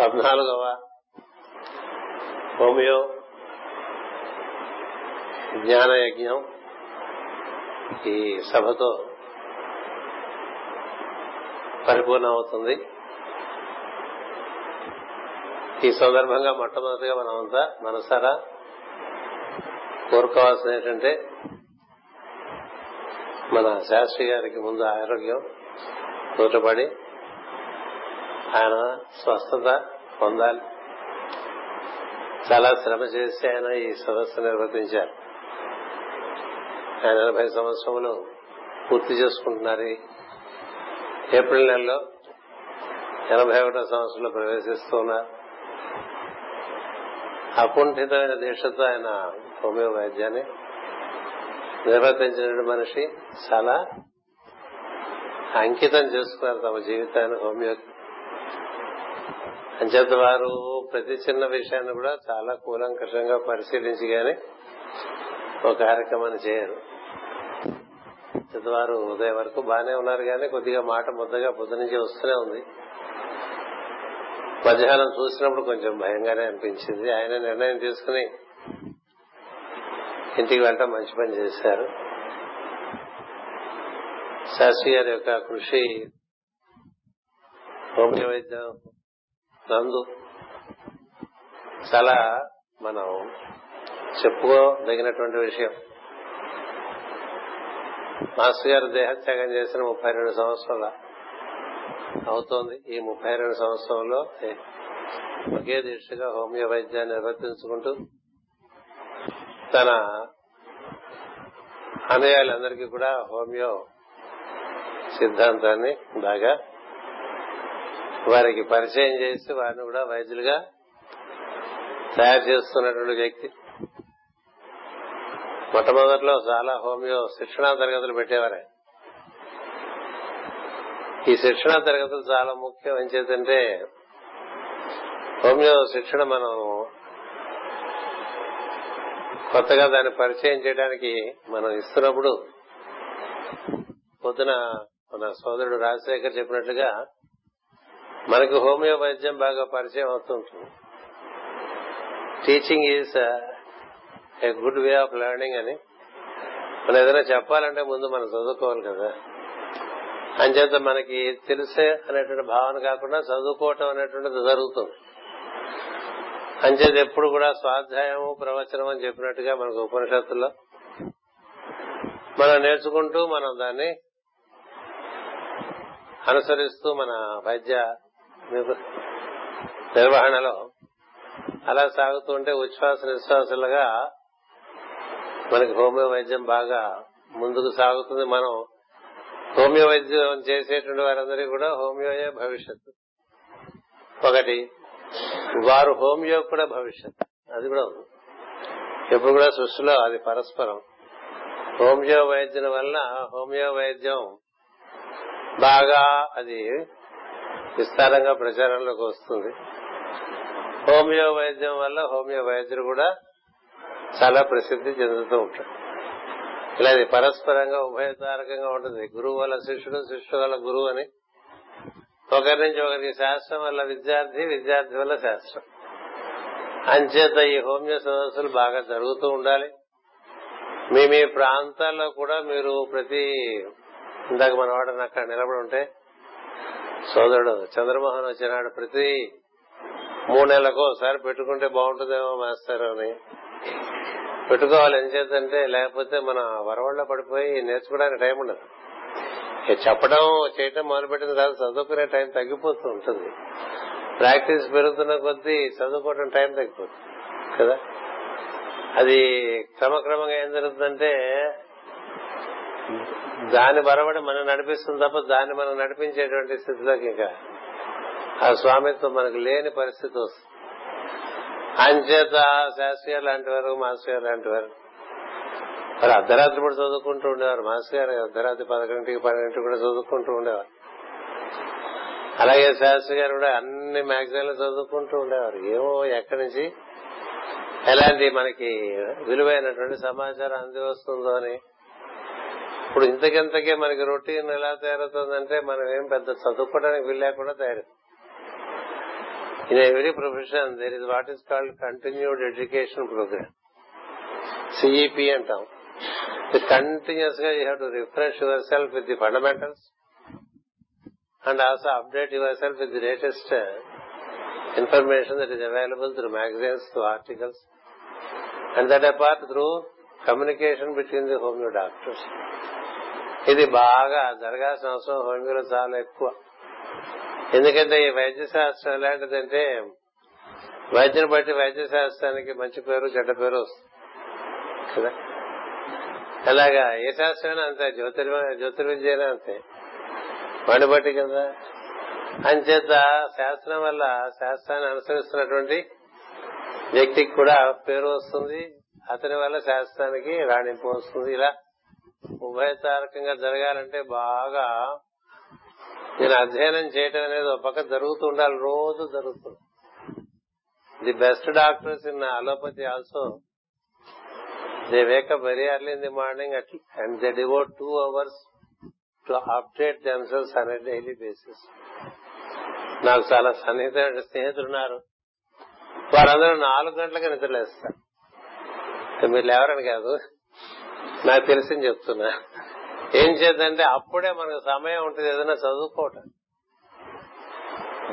పద్నాలుగవ హోమియో జ్ఞాన యజ్ఞం ఈ సభతో పరిపూర్ణం అవుతుంది ఈ సందర్భంగా మొట్టమొదటిగా మనమంతా మనసారా కోరుకోవాల్సింది ఏంటంటే మన శాస్త్రి గారికి ముందు ఆరోగ్యం తోటపడి ఆయన స్వస్థత పొందాలి. చాలా శ్రమ చేసి ఆయన ఈ సదస్సు నిర్వర్తించారు. ఆయన ఎనభై సంవత్సరములు పూర్తి చేసుకుంటున్నారు. ఏప్రిల్ నెలలో ఎనభై ఒకటో సంవత్సరంలో ప్రవేశిస్తున్నారు అకుంఠితమైన దీక్షతో ఆయన హోమియో వైద్యాన్ని నిర్వర్తించిన మనిషి చాలా అంకితం చేసుకున్నారు తమ జీవితాన్ని హోమియో అంచేత వారు ప్రతి చిన్న విషయాన్ని కూడా చాలా కూలంకషంగా పరిశీలించి గాని ఒక కార్యక్రమాన్ని చేయరు. వారు ఉదయం వరకు బాగానే ఉన్నారు కానీ కొద్దిగా మాట ముద్దగా పొద్దు నుంచి వస్తూనే ఉంది. మధ్యాహ్నం చూసినప్పుడు కొంచెం భయంగానే అనిపించింది. ఆయన నిర్ణయం తీసుకుని ఇంటికి వెళ్ళటం మంచి పని చేశారు. శాస్త్రి గారి యొక్క కృషి హోమియో వైద్యం నందు. చాలా మనం చెప్పుకోదగినటువంటి విషయం. మాస్టర్ గారు దేహత్యాగం చేసిన ముప్పై రెండు సంవత్సరాల అవుతోంది. ఈ ముప్పై రెండు సంవత్సరంలో ఒకే దీక్షగా హోమియో వైద్యాన్ని నిర్వర్తించుకుంటూ తన అనుయాయులందరికీ కూడా హోమియో సిద్ధాంతాన్ని బాగా వారికి పరిచయం చేసి వారిని కూడా వైద్యులుగా తయారు చేస్తున్నటువంటి వ్యక్తి. మొట్టమొదట్లో చాలా హోమియో శిక్షణా తరగతులు పెట్టేవారే. ఈ శిక్షణా తరగతులు చాలా ముఖ్యం. ఏం చేతంటే హోమియో శిక్షణ మనం కొత్తగా దాన్ని పరిచయం చేయడానికి మనం ఇస్తున్నప్పుడు పొద్దున మన సోదరుడు రాజశేఖర్ చెప్పినట్లుగా మనకి హోమియో వైద్యం బాగా పరిచయం అవుతుంటుంది. Teaching is a good way of learning అని. మనం ఏదైనా చెప్పాలంటే ముందు మనం చదువుకోవాలి కదా. అంచేత మనకి తెలిసే అనేటువంటి భావన కాకుండా చదువుకోవటం అనేటువంటిది జరుగుతుంది. అంచేత ఎప్పుడు కూడా స్వాధ్యాయము ప్రవచనం అని చెప్పినట్టుగా మనకు ఉపనిషత్తుల్లో మనం నేర్చుకుంటూ మనం దాన్ని అనుసరిస్తూ మన వైద్య నిర్వహణలో అలా సాగుతుంటే ఉచ్ఛ్వాస నిశ్వాసాలుగా మనకి హోమియో వైద్యం బాగా ముందుకు సాగుతుంది. మనం హోమియో వైద్యం చేసేటువంటి వారందరికీ కూడా హోమియోయే భవిష్యత్తు. ఒకటి వారు హోమియో కూడా భవిష్యత్ అది కూడా ఉంది. ఎప్పుడు కూడా సృష్టిలో అది పరస్పరం. హోమియో వైద్యం వలన హోమియో వైద్యం బాగా అది విస్తారంగా ప్రచారంలోకి వస్తుంది. హోమియో వైద్యం వల్ల హోమియో వైద్యులు కూడా చాలా ప్రసిద్ధి చెందుతూ ఉంటాడు ఇలా ఇది పరస్పరంగా ఉభయతారకంగా ఉంటుంది. గురువు వల్ల శిష్యుడు శిష్యుడు వల్ల గురువు అని. ఒకరి నుంచి ఒకరికి శాస్త్రం వల్ల విద్యార్థి విద్యార్థి వల్ల శాస్త్రం. అంచేత ఈ హోమియో సదస్సులు బాగా జరుగుతూ ఉండాలి. మీ మీ ప్రాంతాల్లో కూడా మీరు ప్రతి ఇందాక మన వాడని అక్కడ నిలబడి ఉంటే సోదరుడు చంద్రమోహన్ వచ్చినాడు ప్రతి మూడు నెలలకు ఒకసారి పెట్టుకుంటే బాగుంటుందేమో మాస్టర్ అని. పెట్టుకోవాలి ఏం చేద్దంటే లేకపోతే మన వరవళ్ళ పడిపోయి నేర్చుకోవడానికి టైం ఉండదు. చెప్పడం చేయటం మొదలుపెట్టిన తర్వాత చదువుకునే టైం తగ్గిపోతూ ఉంటుంది. ప్రాక్టీస్ పెరుగుతున్న కొద్దీ చదువుకోవడం టైం తగ్గిపోతుంది కదా? అది క్రమక్రమంగా ఏం జరుగుతుందంటే దాని బరబడి మనం నడిపిస్తుంది తప్ప దాన్ని మనం నడిపించేటువంటి స్థితిలోకి ఇంకా ఆ స్వామిత్వం మనకు లేని పరిస్థితి వస్తుంది. అంచేత శాస్త్రి లాంటి వారు మాస్టర్ లాంటి వారు వారు అర్ధరాత్రి కూడా చదువుకుంటూ ఉండేవారు. మాస్టర్ గారు అర్ధరాత్రి పదకొండింటికి పన్నెండింటికి కూడా చదువుకుంటూ ఉండేవారు. అలాగే శాస్త్రి గారు కూడా అన్ని మ్యాగజైన్లు చదువుకుంటూ ఉండేవారు. ఏమో ఎక్కడి నుంచి ఎలాంటి మనకి విలువైనటువంటి సమాచారం అంది వస్తుందో అని ఇప్పుడు ఇంతకింతకే మనకి రొటీన్ ఎలా తయారవుతుందంటే మనం ఏం పెద్ద చదువుకోవడానికి వీలు లేకుండా తయారు. In every profession there is what is called continued education program CEP అంటాం. కంటిన్యూస్గా you have to refresh yourself with the fundamentals and also update yourself with the latest information that is available through magazines through articles and that apart through communication between the homeo doctors ఇది బాగా జరగాల్సిన అవసరం హోమియోలో చాలా ఎక్కువ. ఎందుకంటే ఈ వైద్య శాస్త్రం ఎలాంటిదంటే వైద్యం బట్టి వైద్య శాస్త్రానికి మంచి పేరు చెడ్డ పేరు వస్తుంది. కదా? అలాగా ఏ శాస్త్రమైనా అంతే జ్యోతిర్ జ్యోతిర్విద్య అంతే. వాడిని బట్టి కదా? అంచేత శాస్త్రం వల్ల శాస్త్రాన్ని అనుసరిస్తున్నటువంటి వ్యక్తికి కూడా పేరు వస్తుంది. అతని వల్ల శాస్త్రానికి రాణింపు వస్తుంది. ఇలా ఉభయతారకంగా జరగాలంటే బాగా నేను అధ్యయనం చేయటం అనేది ఒక పక్క జరుగుతూ ఉండాలి రోజు జరుగుతుంది. The best doctors in allopathy also they wake up very early in the morning and they devote two hours to update themselves అనే డైలీ బేసిస్. నాకు చాలా సన్నిహితమైన స్నేహితులు ఉన్నారు. వారందరూ నాలుగు గంటలకు నిద్రలేస్తారు. మీరు లేవరని కాదు. నాకు తెలిసింది చెప్తున్నా. ఏం చేద్దంటే అప్పుడే మనకు సమయం ఉంటుంది ఏదైనా చదువుకోవటం.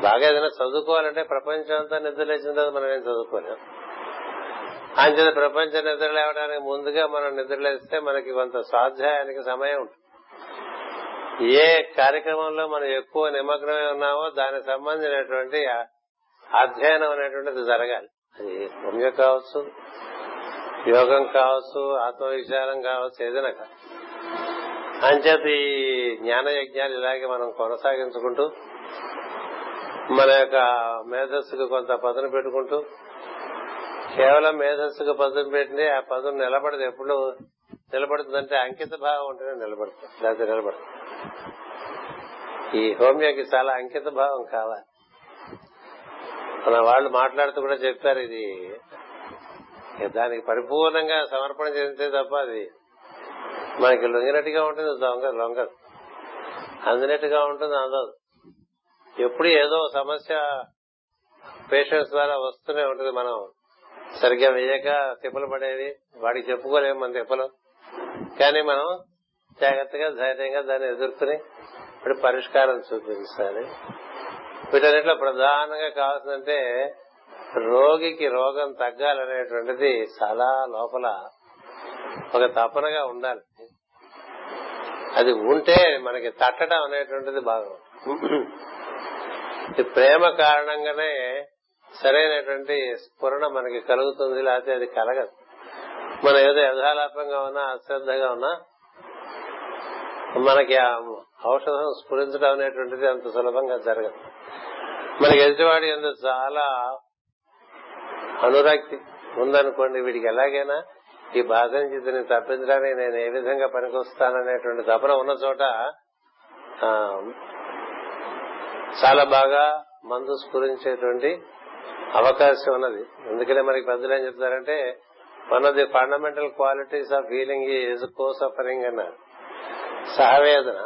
బాగా ఏదైనా చదువుకోవాలంటే ప్రపంచం అంతా నిద్రలేసిన తర్వాత మనం ఏం చదువుకోలేం. అంచేత ప్రపంచ నిద్ర లేవడానికి ముందుగా మనం నిద్రలేస్తే మనకి కొంత స్వాధ్యాయానికి సమయం ఉంటుంది. ఏ కార్యక్రమంలో మనం ఎక్కువ నిమగ్నమై ఉన్నామో దానికి సంబంధించినటువంటి అధ్యయనం అనేటువంటిది జరగాలి. అది పుణ్యం కావచ్చు యోగం కావచ్చు ఆత్మవిచారం కావచ్చు ఏదైనా కాదు అంచేత ఈ జ్ఞాన యజ్ఞాలు ఇలాగే మనం కొనసాగించుకుంటూ మన యొక్క మేధస్సుకు కొంత పదును పెట్టుకుంటూ కేవలం మేధస్సుకు పదును పెట్టింది ఆ పదును నిలబడదు. ఎప్పుడు నిలబడుతుందంటే అంకిత భావం ఉంటేనే నిలబడుతుంది లేకపోతే నిలబడదు. ఈ హోమియోకి చాలా అంకిత భావం కావాలి. మన వాళ్ళు మాట్లాడుతూ కూడా చెప్పారు ఇది. దానికి పరిపూర్ణంగా సమర్పణ చెందితే తప్ప అది మనకి లొంగినట్టుగా ఉంటుంది దొంగ లొంగదు. అందినట్టుగా ఉంటుంది అందదు. ఎప్పుడు ఏదో సమస్య పేషెంట్స్ ద్వారా వస్తూనే ఉంటుంది మనం. సరిగ్గా వేయక తిప్పలు పడేవి వాడికి చెప్పుకోలేము మన తిప్పలు. కానీ మనం జాగ్రత్తగా ధైర్యంగా దాన్ని ఎదుర్కొని ఇప్పుడు పరిష్కారం చూపించాలి. వీటన్నిటిలో ప్రధానంగా కావాల్సిందంటే రోగికి రోగం తగ్గాలనేటువంటిది చాలా లోపల ఒక తపనగా ఉండాలి. అది ఉంటే మనకి తట్టడం అనేటువంటిది బాగా ఈ ప్రేమ కారణంగానే సరైనటువంటి స్ఫురణ మనకి కలుగుతుంది లేకపోతే అది కలగదు. మనం ఏదో యథాలాపంగా ఉన్నా అశ్రద్ధగా ఉన్నా మనకి ఆ ఔషధం స్ఫురించడం అనేటువంటిది అంత సులభంగా జరగదు. మనకి ఎదుటివాడు ఎందుకు చాలా అనురక్తి ఉందనుకోండి వీడికి ఎలాగైనా ఈ బాధ నుంచి ఇతని తప్పించడానికి నేను ఏ విధంగా పనికొస్తాననేటువంటి తపన ఉన్న చోట చాలా బాగా మందు స్ఫురించేటువంటి అవకాశం ఉన్నది. అందుకనే మనకి పెద్దలు ఏం చెప్తారంటే one of the fundamental qualities of healing is co suffering అన్నారు సహవేదన.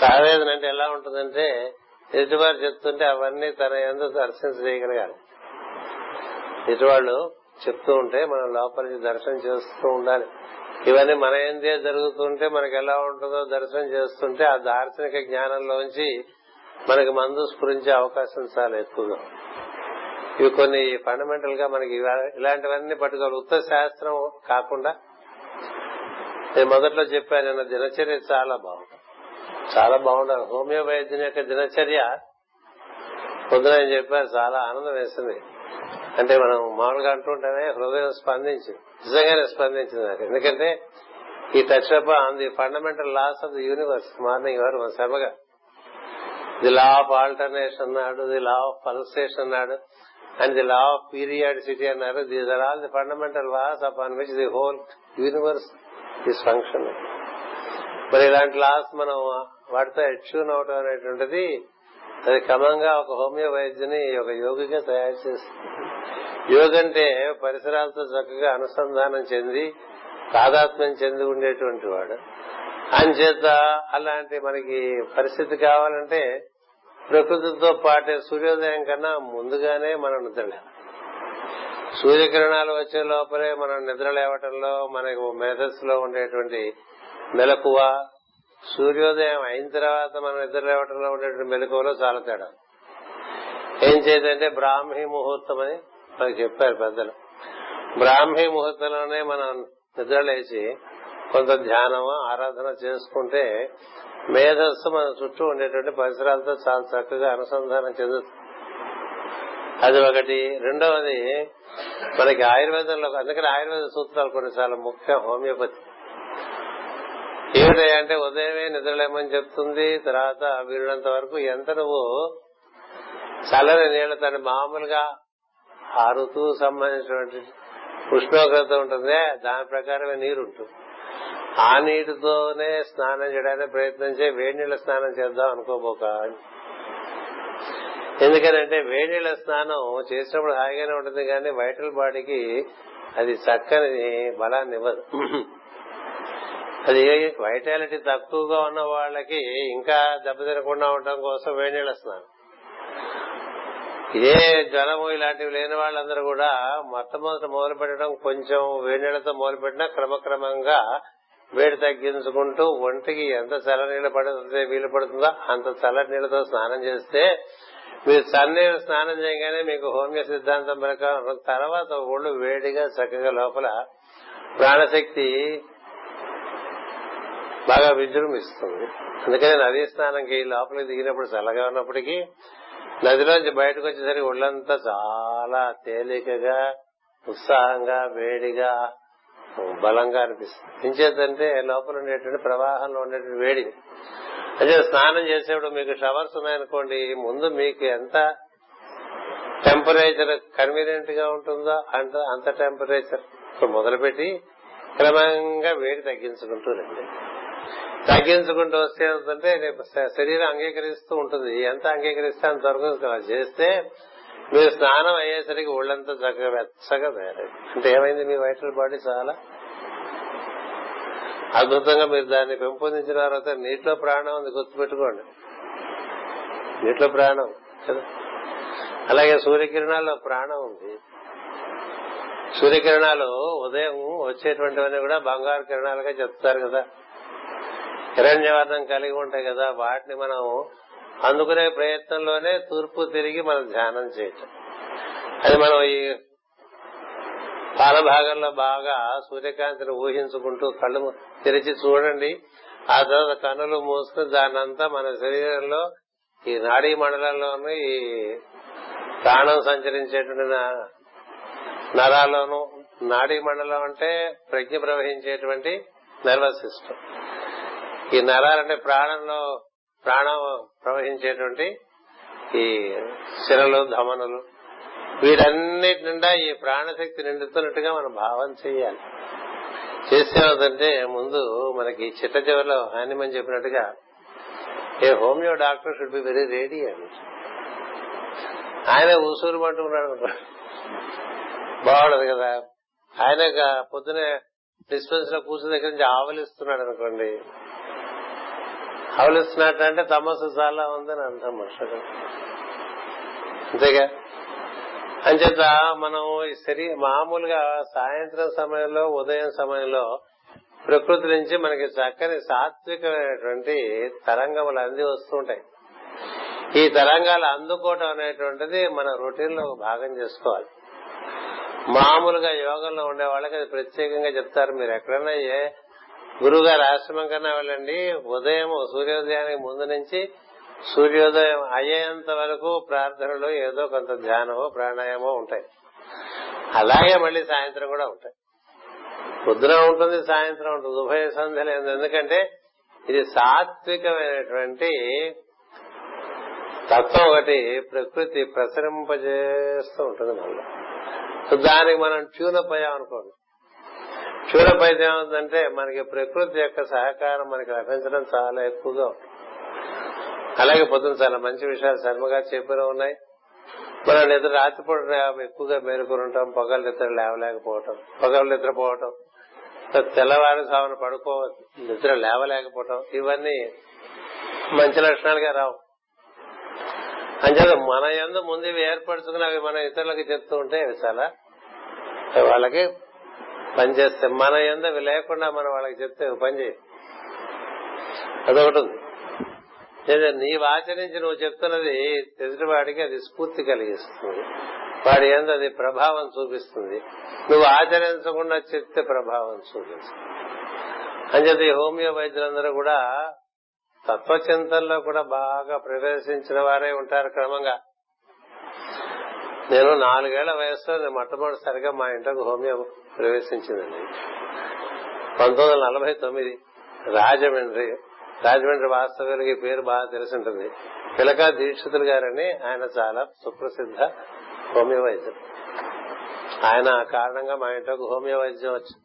సహవేదన అంటే ఎలా ఉంటుందంటే ఎదుటివారు చెప్తుంటే అవన్నీ తన ఎందు దర్శనం చేయగలగాలి. ఎదుటివాళ్ళు చెప్తూ ఉంటే మనం లోపల నుంచి దర్శనం చేస్తూ ఉండాలి. ఇవన్నీ మన ఏందే జరుగుతుంటే మనకి ఎలా ఉంటుందో దర్శనం చేస్తుంటే ఆ దార్శనిక జ్ఞానంలోంచి మనకి మందు స్ఫురించే అవకాశం చాలా ఎక్కువగా ఇవి కొన్ని ఫండమెంటల్గా మనకి ఇలాంటివన్నీ పట్టుకోవాలి. ఉత్త శాస్త్రం కాకుండా నేను మొదట్లో చెప్పాను నిన్న దినచర్య చాలా బాగుంటుంది. చాలా బాగుండాలి. హోమియో వైద్యం యొక్క దినచర్య పొద్దున ఆయన చెప్పారు చాలా ఆనందం వేసింది. అంటే మనం మామూలుగా అంటుంటేనే హృదయం స్పందించింది నిజంగానే స్పందించింది నాకు. ఎందుకంటే ఈ touch up on the fundamental laws of the universe morning వారు మన సభగా. ది లా ఆఫ్ ఆల్టర్నేషన్ అన్నాడు ది లా ఆఫ్ పల్సేషన్ అన్నాడు and the law of periodicity అన్నారు. These are all the fundamental laws of on which the whole universe is function మరి ఇలాంటి loss మనం వాటితో అచ్యూన్ అవటం అనేటువంటిది అది క్రమంగా ఒక హోమియో వైద్యుని ఒక యోగిగా తయారు చేస్తుంది. యోగ అంటే పరిసరాలతో చక్కగా అనుసంధానం చెంది తాదాత్మ్యం చెంది ఉండేటువంటి వాడు. అంచేత అలాంటి మనకి పరిస్థితి కావాలంటే ప్రకృతితో పాటే సూర్యోదయం కన్నా ముందుగానే మనం నిద్రలేం సూర్యకిరణాలు వచ్చే లోపలే మనం నిద్ర లేవటంలో మనకు మేధస్సులో ఉండేటువంటి మెలకువ సూర్యోదయం అయిన తర్వాత మనం నిద్ర లేవటంలో ఉండేటువంటి మెలకువలో చాలా తేడా. ఏం చేయదంటే బ్రాహ్మీ ముహూర్తం అని మనకి చెప్పారు పెద్దలు. బ్రాహ్మీ ముహూర్తంలోనే మనం నిద్ర లేచి కొంత ధ్యానం ఆరాధన చేసుకుంటే మేధస్సు మన చుట్టూ ఉండేటువంటి పరిసరాలతో చాలా చక్కగా అనుసంధానం చెందుతుంది. అది ఒకటి. రెండవది మనకి ఆయుర్వేదంలో అందుకని ఆయుర్వేద సూత్రాలు కొన్నిసార్లు ముఖ్య హోమియోపతి. ఏమిటంటే అంటే ఉదయమే నిద్రలేమని చెప్తుంది తర్వాత వీళ్ళంత వరకు ఎంత నువ్వు చల్లని నీళ్ళ తన మామూలుగా ఆ ఋతువు సంబంధించినటువంటి ఉష్ణోగ్రత ఉంటుంది దాని ప్రకారమే నీరు ఉంటుంది ఆ నీటితోనే స్నానం చేయడానికి ప్రయత్నం చేయి వేడి నీళ్ళ స్నానం చేద్దాం అనుకోబోక. ఎందుకనంటే వేడి నీళ్ళ స్నానం చేసినప్పుడు హాయిగానే ఉంటుంది కానీ వైటల్ బాడీకి అది చక్కని బలాన్ని ఇవ్వదు అది వైటాలిటీ తక్కువగా ఉన్న వాళ్ళకి ఇంకా దెబ్బ తినకుండా ఉండటం కోసం వేడి స్నానం ఏ జ్వరము ఇలాంటివి లేని వాళ్ళందరూ కూడా మొట్టమొదట మొదలు పెట్టడం కొంచెం వేడి మొదలు పెట్టినా క్రమక్రమంగా వేడి తగ్గించుకుంటూ ఒంటికి ఎంత చల్ల నీళ్ళు పడుతుందో వీలు పడుతుందో అంత చల్లటి నీళ్ళతో స్నానం చేస్తే మీరు చన్నీరు స్నానం చేయగానే మీకు హోమియో సిద్ధాంతం ప్రకారం తర్వాత ఒళ్ళు వేడిగా చక్కగా లోపల ప్రాణశక్తి బాగా విజృంభిస్తుంది. అందుకని నదీ స్నానంకి లోపలికి దిగినప్పుడు చల్లగా ఉన్నప్పటికీ నదిలోంచి బయటకు వచ్చేసరికి ఒళ్ళంతా చాలా తేలికగా ఉత్సాహంగా వేడిగా బలంగా అనిపిస్తుంది. ఇంచేతంటే లోపల ఉండేటువంటి ప్రవాహంలో ఉండేటువంటి వేడి. అదే స్నానం చేసేప్పుడు మీకు షవర్స్ ఉన్నాయనుకోండి ముందు మీకు ఎంత టెంపరేచర్ కన్వీనియంట్గా ఉంటుందో అంత అంత టెంపరేచర్. మొదలుపెట్టి క్రమంగా వేడి తగ్గించుకుంటూ రండి. తగ్గించుకుంటూ వస్తే రేపు శరీరం అంగీకరిస్తూ ఉంటుంది. ఎంత అంగీకరిస్తే అంతవరకు చేస్తే మీరు స్నానం అయ్యేసరికి ఒళ్ళంతా చక్కగా వెచ్చగా తయారైంది అంటే ఏమైంది? మీ వైటల్ బాడీ చాలా అద్భుతంగా మీరు దాన్ని పెంపొందించిన తర్వాత నీటిలో ప్రాణం ఉంది గుర్తుపెట్టుకోండి. నీటిలో ప్రాణం కదా? అలాగే సూర్యకిరణాల్లో ప్రాణం ఉంది. సూర్యకిరణాలు ఉదయం వచ్చేటువంటివన్నీ కూడా బంగారు కిరణాలుగా చెప్తారు కదా. హిరణ్యవర్ణం కలిగి ఉంటాయి కదా వాటిని మనం అందుకునే ప్రయత్నంలోనే తూర్పు తిరిగి మనం ధ్యానం చేయటం. అది మనం ఈ పాలభాగంలో బాగా సూర్యకాంతిని ఊహించుకుంటూ కళ్ళు తెరిచి చూడండి. ఆ తర్వాత కన్నులు మూసుకుని అంతా మన శరీరంలో ఈ నాడీ మండలంలోనూ ఈ ప్రాణం సంచరించేటువంటి నరాల్లోనూ నాడీ మండలం అంటే ప్రజ్ఞ ప్రవహించేటువంటి నర్వస్ సిస్టమ్. ఈ నరాలంటే ప్రాణంలో ప్రాణం ప్రవహించేటువంటి ఈ శిరలు ధమనులు వీటన్నిటి నిండా ఈ ప్రాణశక్తి నిండుతున్నట్టుగా మనం భావం చేయాలి. చేసేదంటే ముందు మనకి చిట్ట చివరిలో హానిమని చెప్పినట్టుగా a homeo doctor should be very ready అని. ఆయన ఊసూరు పట్టుకున్నాడు బాగుండదు కదా. ఆయన పొద్దునే డిస్పెన్స్లో కూర్చుని దగ్గర నుంచి ఆవలిస్తున్నాడు అనుకోండి ఆవలిస్తున్నట్టు అంటే తమస్సు చాలా ఉందని అంటాం మనుషులు. అంతేగా? అంచేత మనం ఈ శరీ మామూలుగా సాయంత్రం సమయంలో ఉదయం సమయంలో ప్రకృతి నుంచి మనకి చక్కని సాత్వికమైనటువంటి తరంగములు అంది వస్తుంటాయి ఈ తరంగాలు అందుకోవటం అనేటువంటిది మన రొటీన్లో భాగం చేసుకోవాలి. మామూలుగా యోగంలో ఉండే వాళ్ళకి అది ప్రత్యేకంగా చెప్తారు. మీరు ఎక్కడైనా ఏ గురువు గారు ఆశ్రమం కన్నా వెళ్ళండి. ఉదయం సూర్యోదయానికి ముందు నుంచి సూర్యోదయం అయ్యేంత వరకు ప్రార్థనలో ఏదో కొంత ధ్యానమో ప్రాణాయామో ఉంటాయి. అలాగే మళ్ళీ సాయంత్రం కూడా ఉంటాయి. పొద్దున ఉంటుంది సాయంత్రం ఉంటుంది. ఉభయ సంధ్యలు ఎందుకంటే ఇది సాత్వికమైనటువంటి తత్వం ఒకటి ప్రకృతి ప్రసరింపజేస్తూ ఉంటుంది మనలో దానికి మనం ట్యూనప్ అయ్యాం అనుకోండి ట్యూనప్ అయితే ఏమవుతుందంటే మనకి ప్రకృతి యొక్క సహకారం మనకి లభించడం చాలా ఎక్కువగా అలాగే పొద్దున చాలా మంచి విషయాలు శర్మగా చెప్పిన ఉన్నాయి. మనం నిద్ర రాత్రిపూట ఎక్కువగా మేలుకొని ఉంటాం. పొగలు నిద్ర లేవలేకపోవటం పొగలు నిద్రపోవటం తెల్లవారు సాగున పడుకో నిద్ర లేవలేకపోవటం ఇవన్నీ మంచి లక్షణాలుగా రావు. అంచేత మన ఎందు ముందు ఇవి ఏర్పరచుకుని అవి మన ఇతరులకు చెప్తూ ఉంటే అవి చాలా వాళ్ళకి పనిచేస్తే మన ఎందు లేకుండా మనం వాళ్ళకి చెప్తే పని చేయి. అదొకటి ఉంది. లేదా నీవు ఆచరించి నువ్వు చెప్తున్నది తెలిసిన వాడికి అది స్ఫూర్తి కలిగిస్తుంది. వాడి ఎందు అది ప్రభావం చూపిస్తుంది. నువ్వు ఆచరించకుండా చెప్తే ప్రభావం చూపిస్తుంది. అంచేత ఈ హోమియో వైద్యులందరూ కూడా తత్వచింతనలో కూడా బాగా ప్రవేశించిన వారే ఉంటారు క్రమంగా. నేను నాలుగేళ్ళ వయసులో నేను మొట్టమొదటిసారిగా మా ఇంట్లోకి హోమియో ప్రవేశించిందండి. పంతొమ్మిది వందల నలభై తొమ్మిది రాజమండ్రి రాజమండ్రి వాస్తవ్యులకి పేరు బాగా తెలిసి ఉంటుంది పిలకా దీక్షితులు గారని ఆయన చాలా సుప్రసిద్ధ హోమియో వైద్యులు ఆయన ఆ కారణంగా మా ఇంట్లోకి హోమియో వైద్యం వచ్చింది.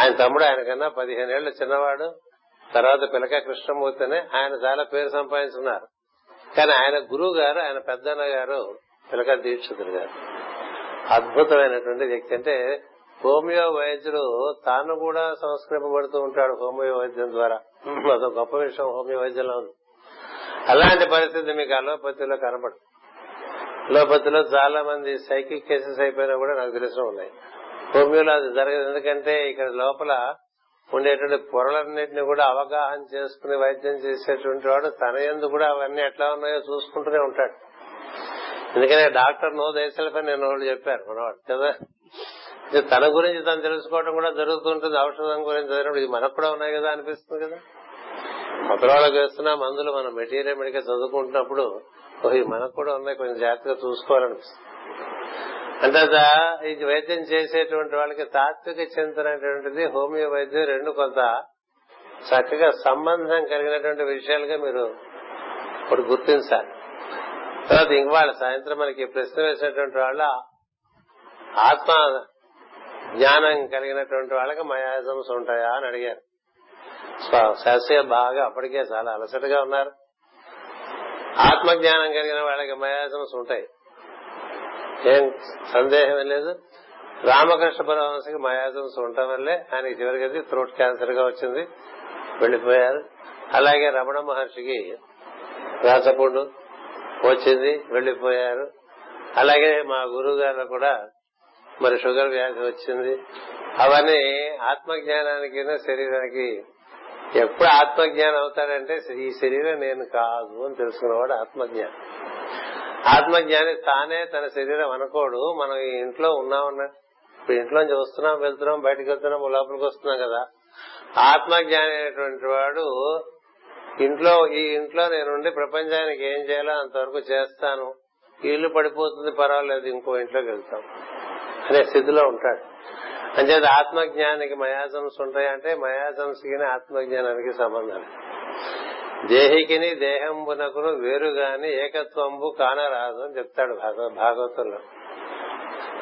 ఆయన తమ్ముడు ఆయన కన్నా పదిహేను ఏళ్ళ చిన్నవాడు. తర్వాత పిలక కృష్ణమూర్తిని ఆయన చాలా పేరు సంపాదించుకున్నారు. కానీ ఆయన గురువు గారు ఆయన పెద్దన్న గారు పిలక దీక్షితులు గారు. అద్భుతమైనటువంటి వ్యక్తి అంటే హోమియో వైద్యుడు తాను కూడా సంస్కరింపబడుతూ ఉంటాడు హోమియో వైద్యం ద్వారా అదొక గొప్ప విషయం హోమియో వైద్యంలో ఉంది అలాంటి పరిస్థితి మీకు అలోపతిలో కనబడు అలోపతిలో చాలా మంది సైకిక్ కేసెస్ అయిపోయినా కూడా నాకు తెలిసిన ఉన్నాయి. హోమియోలో అది జరగదు. ఎందుకంటే ఇక్కడ లోపల ఉండేటువంటి పొరలన్నింటినీ కూడా అవగాహన చేసుకుని వైద్యం చేసేటువంటి వాడు తన ఎందు కూడా అవన్నీ ఎట్లా ఉన్నాయో చూసుకుంటూనే ఉంటాడు. ఎందుకనే డాక్టర్ నో దేశాలపై నేను వాళ్ళు చెప్పారు మనవాడు కదా? తన గురించి తను తెలుసుకోవడం కూడా జరుగుతుంటుంది. ఔషధం గురించి చదివినప్పుడు ఇది మనకు కూడా ఉన్నాయి కదా అనిపిస్తుంది కదా. కొత్త వాళ్ళకి వేస్తున్న మందులు మనం మెటీరియల్ మెడికల్ చదువుకుంటున్నప్పుడు ఓహ్ మనకు కూడా ఉన్నాయి కొంచెం జాగ్రత్తగా చూసుకోవాలనిపిస్తుంది. అంటే ఇది వైద్యం చేసేటువంటి వాళ్ళకి తాత్విక చింతన అనేటువంటిది హోమియో వైద్యం రెండు కొంత చక్కగా సంబంధం కలిగినటువంటి విషయాలుగా మీరు ఇప్పుడు గుర్తించాలి. తర్వాత ఇంకవాళ్ళ సాయంత్రం మనకి ప్రశ్న వేసినటువంటి వాళ్ళ ఆత్మ జ్ఞానం కలిగినటువంటి వాళ్ళకి మయాజమ్స్ ఉంటాయా అని అడిగారు. శాస్త్రీయ బాగా అప్పటికే చాలా అలసటగా ఉన్నారు. ఆత్మ జ్ఞానం కలిగిన వాళ్ళకి మయాజమ్స్ ఉంటాయి. ఏం సందేహం లేదు. రామకృష్ణ పరమహంసకి మయాజమ్స్ ఉండటం వల్లే ఆయనకి చివరికి థ్రోట్ క్యాన్సర్గా వచ్చింది. వెళ్ళిపోయారు అలాగే రమణ మహర్షికి రాసపుండు వచ్చింది. వెళ్ళిపోయారు అలాగే మా గురువు గారు కూడా మరి షుగర్ వ్యాధి వచ్చింది. అవన్నీ ఆత్మజ్ఞానానికి శరీరానికి ఎప్పుడు ఆత్మజ్ఞానం అవుతాడంటే ఈ శరీరం నేను కాదు అని తెలుసుకున్నవాడు ఆత్మజ్ఞానం. ఆత్మజ్ఞాని తానే తన శరీరం అనుకోడు. మనం ఈ ఇంట్లో ఉన్నామన్నా ఇప్పుడు ఇంట్లోంచి వస్తున్నాం వెళ్తున్నాం బయటకు వెళ్తున్నాం లోపలికి వస్తున్నాం కదా. ఆత్మజ్ఞాని అనేటువంటి వాడు ఇంట్లో ఈ ఇంట్లో నేనుండి ప్రపంచానికి ఏం చేయాలో అంతవరకు చేస్తాను. ఇల్లు పడిపోతుంది పర్వాలేదు ఇంకో ఇంట్లోకి వెళ్తాం. అనే స్థితిలో ఉంటాడు. అంచేది ఆత్మజ్ఞానికి మయాజంస్ ఉంటాయంటే మయాజంస్కి ఆత్మజ్ఞానానికి సంబంధం. దేహికిని దేహంబునకును వేరుగాని ఏకత్వంబు కానరాదు అని చెప్తాడు భాగవతుల్లో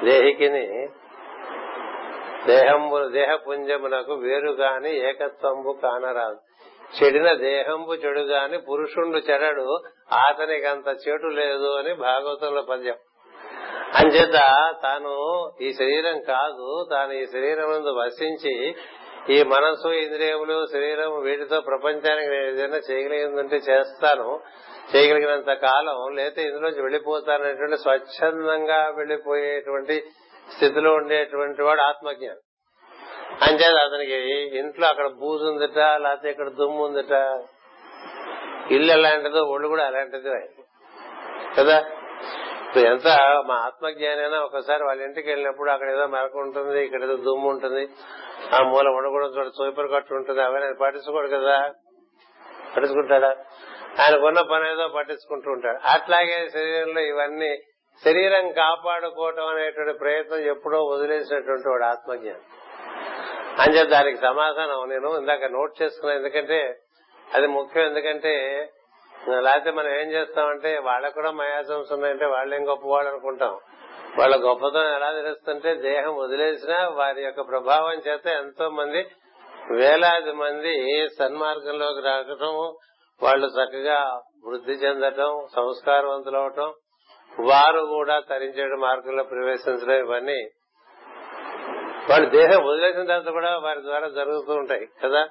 దేహికిని దేహంబు దేహపుంజమునకు వేరుగాని ఏకత్వంబు కానరాదు. చెడిన దేహంబు చెడుగాని పురుషుండు చెడడు అతనికి అంత చెడు లేదు అని భాగవతంలో పద్యం. అంచేత తాను ఈ శరీరం కాదు తాను ఈ శరీరం నుండి వసించి ఈ మనసు ఇంద్రియములు శరీరం వీటితో ప్రపంచానికి నేను ఏదైనా చేయగలిగిందంటే చేస్తాను. చేయగలిగినంత కాలం లేకపోతే ఇందులోంచి వెళ్ళిపోతానటువంటి స్వచ్ఛందంగా వెళ్ళిపోయేటువంటి స్థితిలో ఉండేటువంటి వాడు ఆత్మజ్ఞానం. అంచేది అతనికి ఇంట్లో అక్కడ బూజు ఉందిట లేకపోతే ఇక్కడ దుమ్ము ఉందిట ఇల్లు ఎలాంటిదో ఒళ్ళు కూడా అలాంటిది కదా? ఎంత మా ఆత్మజ్ఞానైనా ఒకసారి వాళ్ళ ఇంటికి వెళ్ళినప్పుడు అక్కడ ఏదో మెరకు ఉంటుంది ఇక్కడ ఏదో దుమ్ము ఉంటుంది ఆ మూల ఉండకూడదు చోట సూపర్ కట్టు ఉంటుంది అవన్నీ పట్టించుకోడు కదా. పట్టించుకుంటాడా? ఆయనకున్న పని ఏదో పట్టించుకుంటూ ఉంటాడు. అట్లాగే శరీరంలో ఇవన్నీ శరీరం కాపాడుకోవటం అనేటువంటి ప్రయత్నం ఎప్పుడో వదిలేసినటువంటి వాడు ఆత్మజ్ఞానం. అని చెప్పి దానికి సమాధానం నేను ఇందాక నోట్ చేసుకున్నా ఎందుకంటే అది ముఖ్యం ఎందుకంటే లేకపోతే మనం ఏం చేస్తామంటే వాళ్ళకు కూడా మయాసంస్ ఉన్నాయంటే వాళ్ళేం గొప్పవాళ్ళు అనుకుంటాం. వాళ్ళ గొప్పతనం ఎలా తెలుస్తుంటే దేహం వదిలేసినా వారి యొక్క ప్రభావం చేత ఎంతో మంది వేలాది మంది సన్మార్గంలోకి రావటం వాళ్ళు చక్కగా వృద్ధి చెందటం సంస్కారవంతులవటం వారు కూడా తరించే మార్గంలో ప్రవేశించడం ఇవన్నీ వాళ్ళు దేహం వదిలేసిన తర్వాత కూడా వారి ద్వారా జరుగుతూ ఉంటాయి కదా?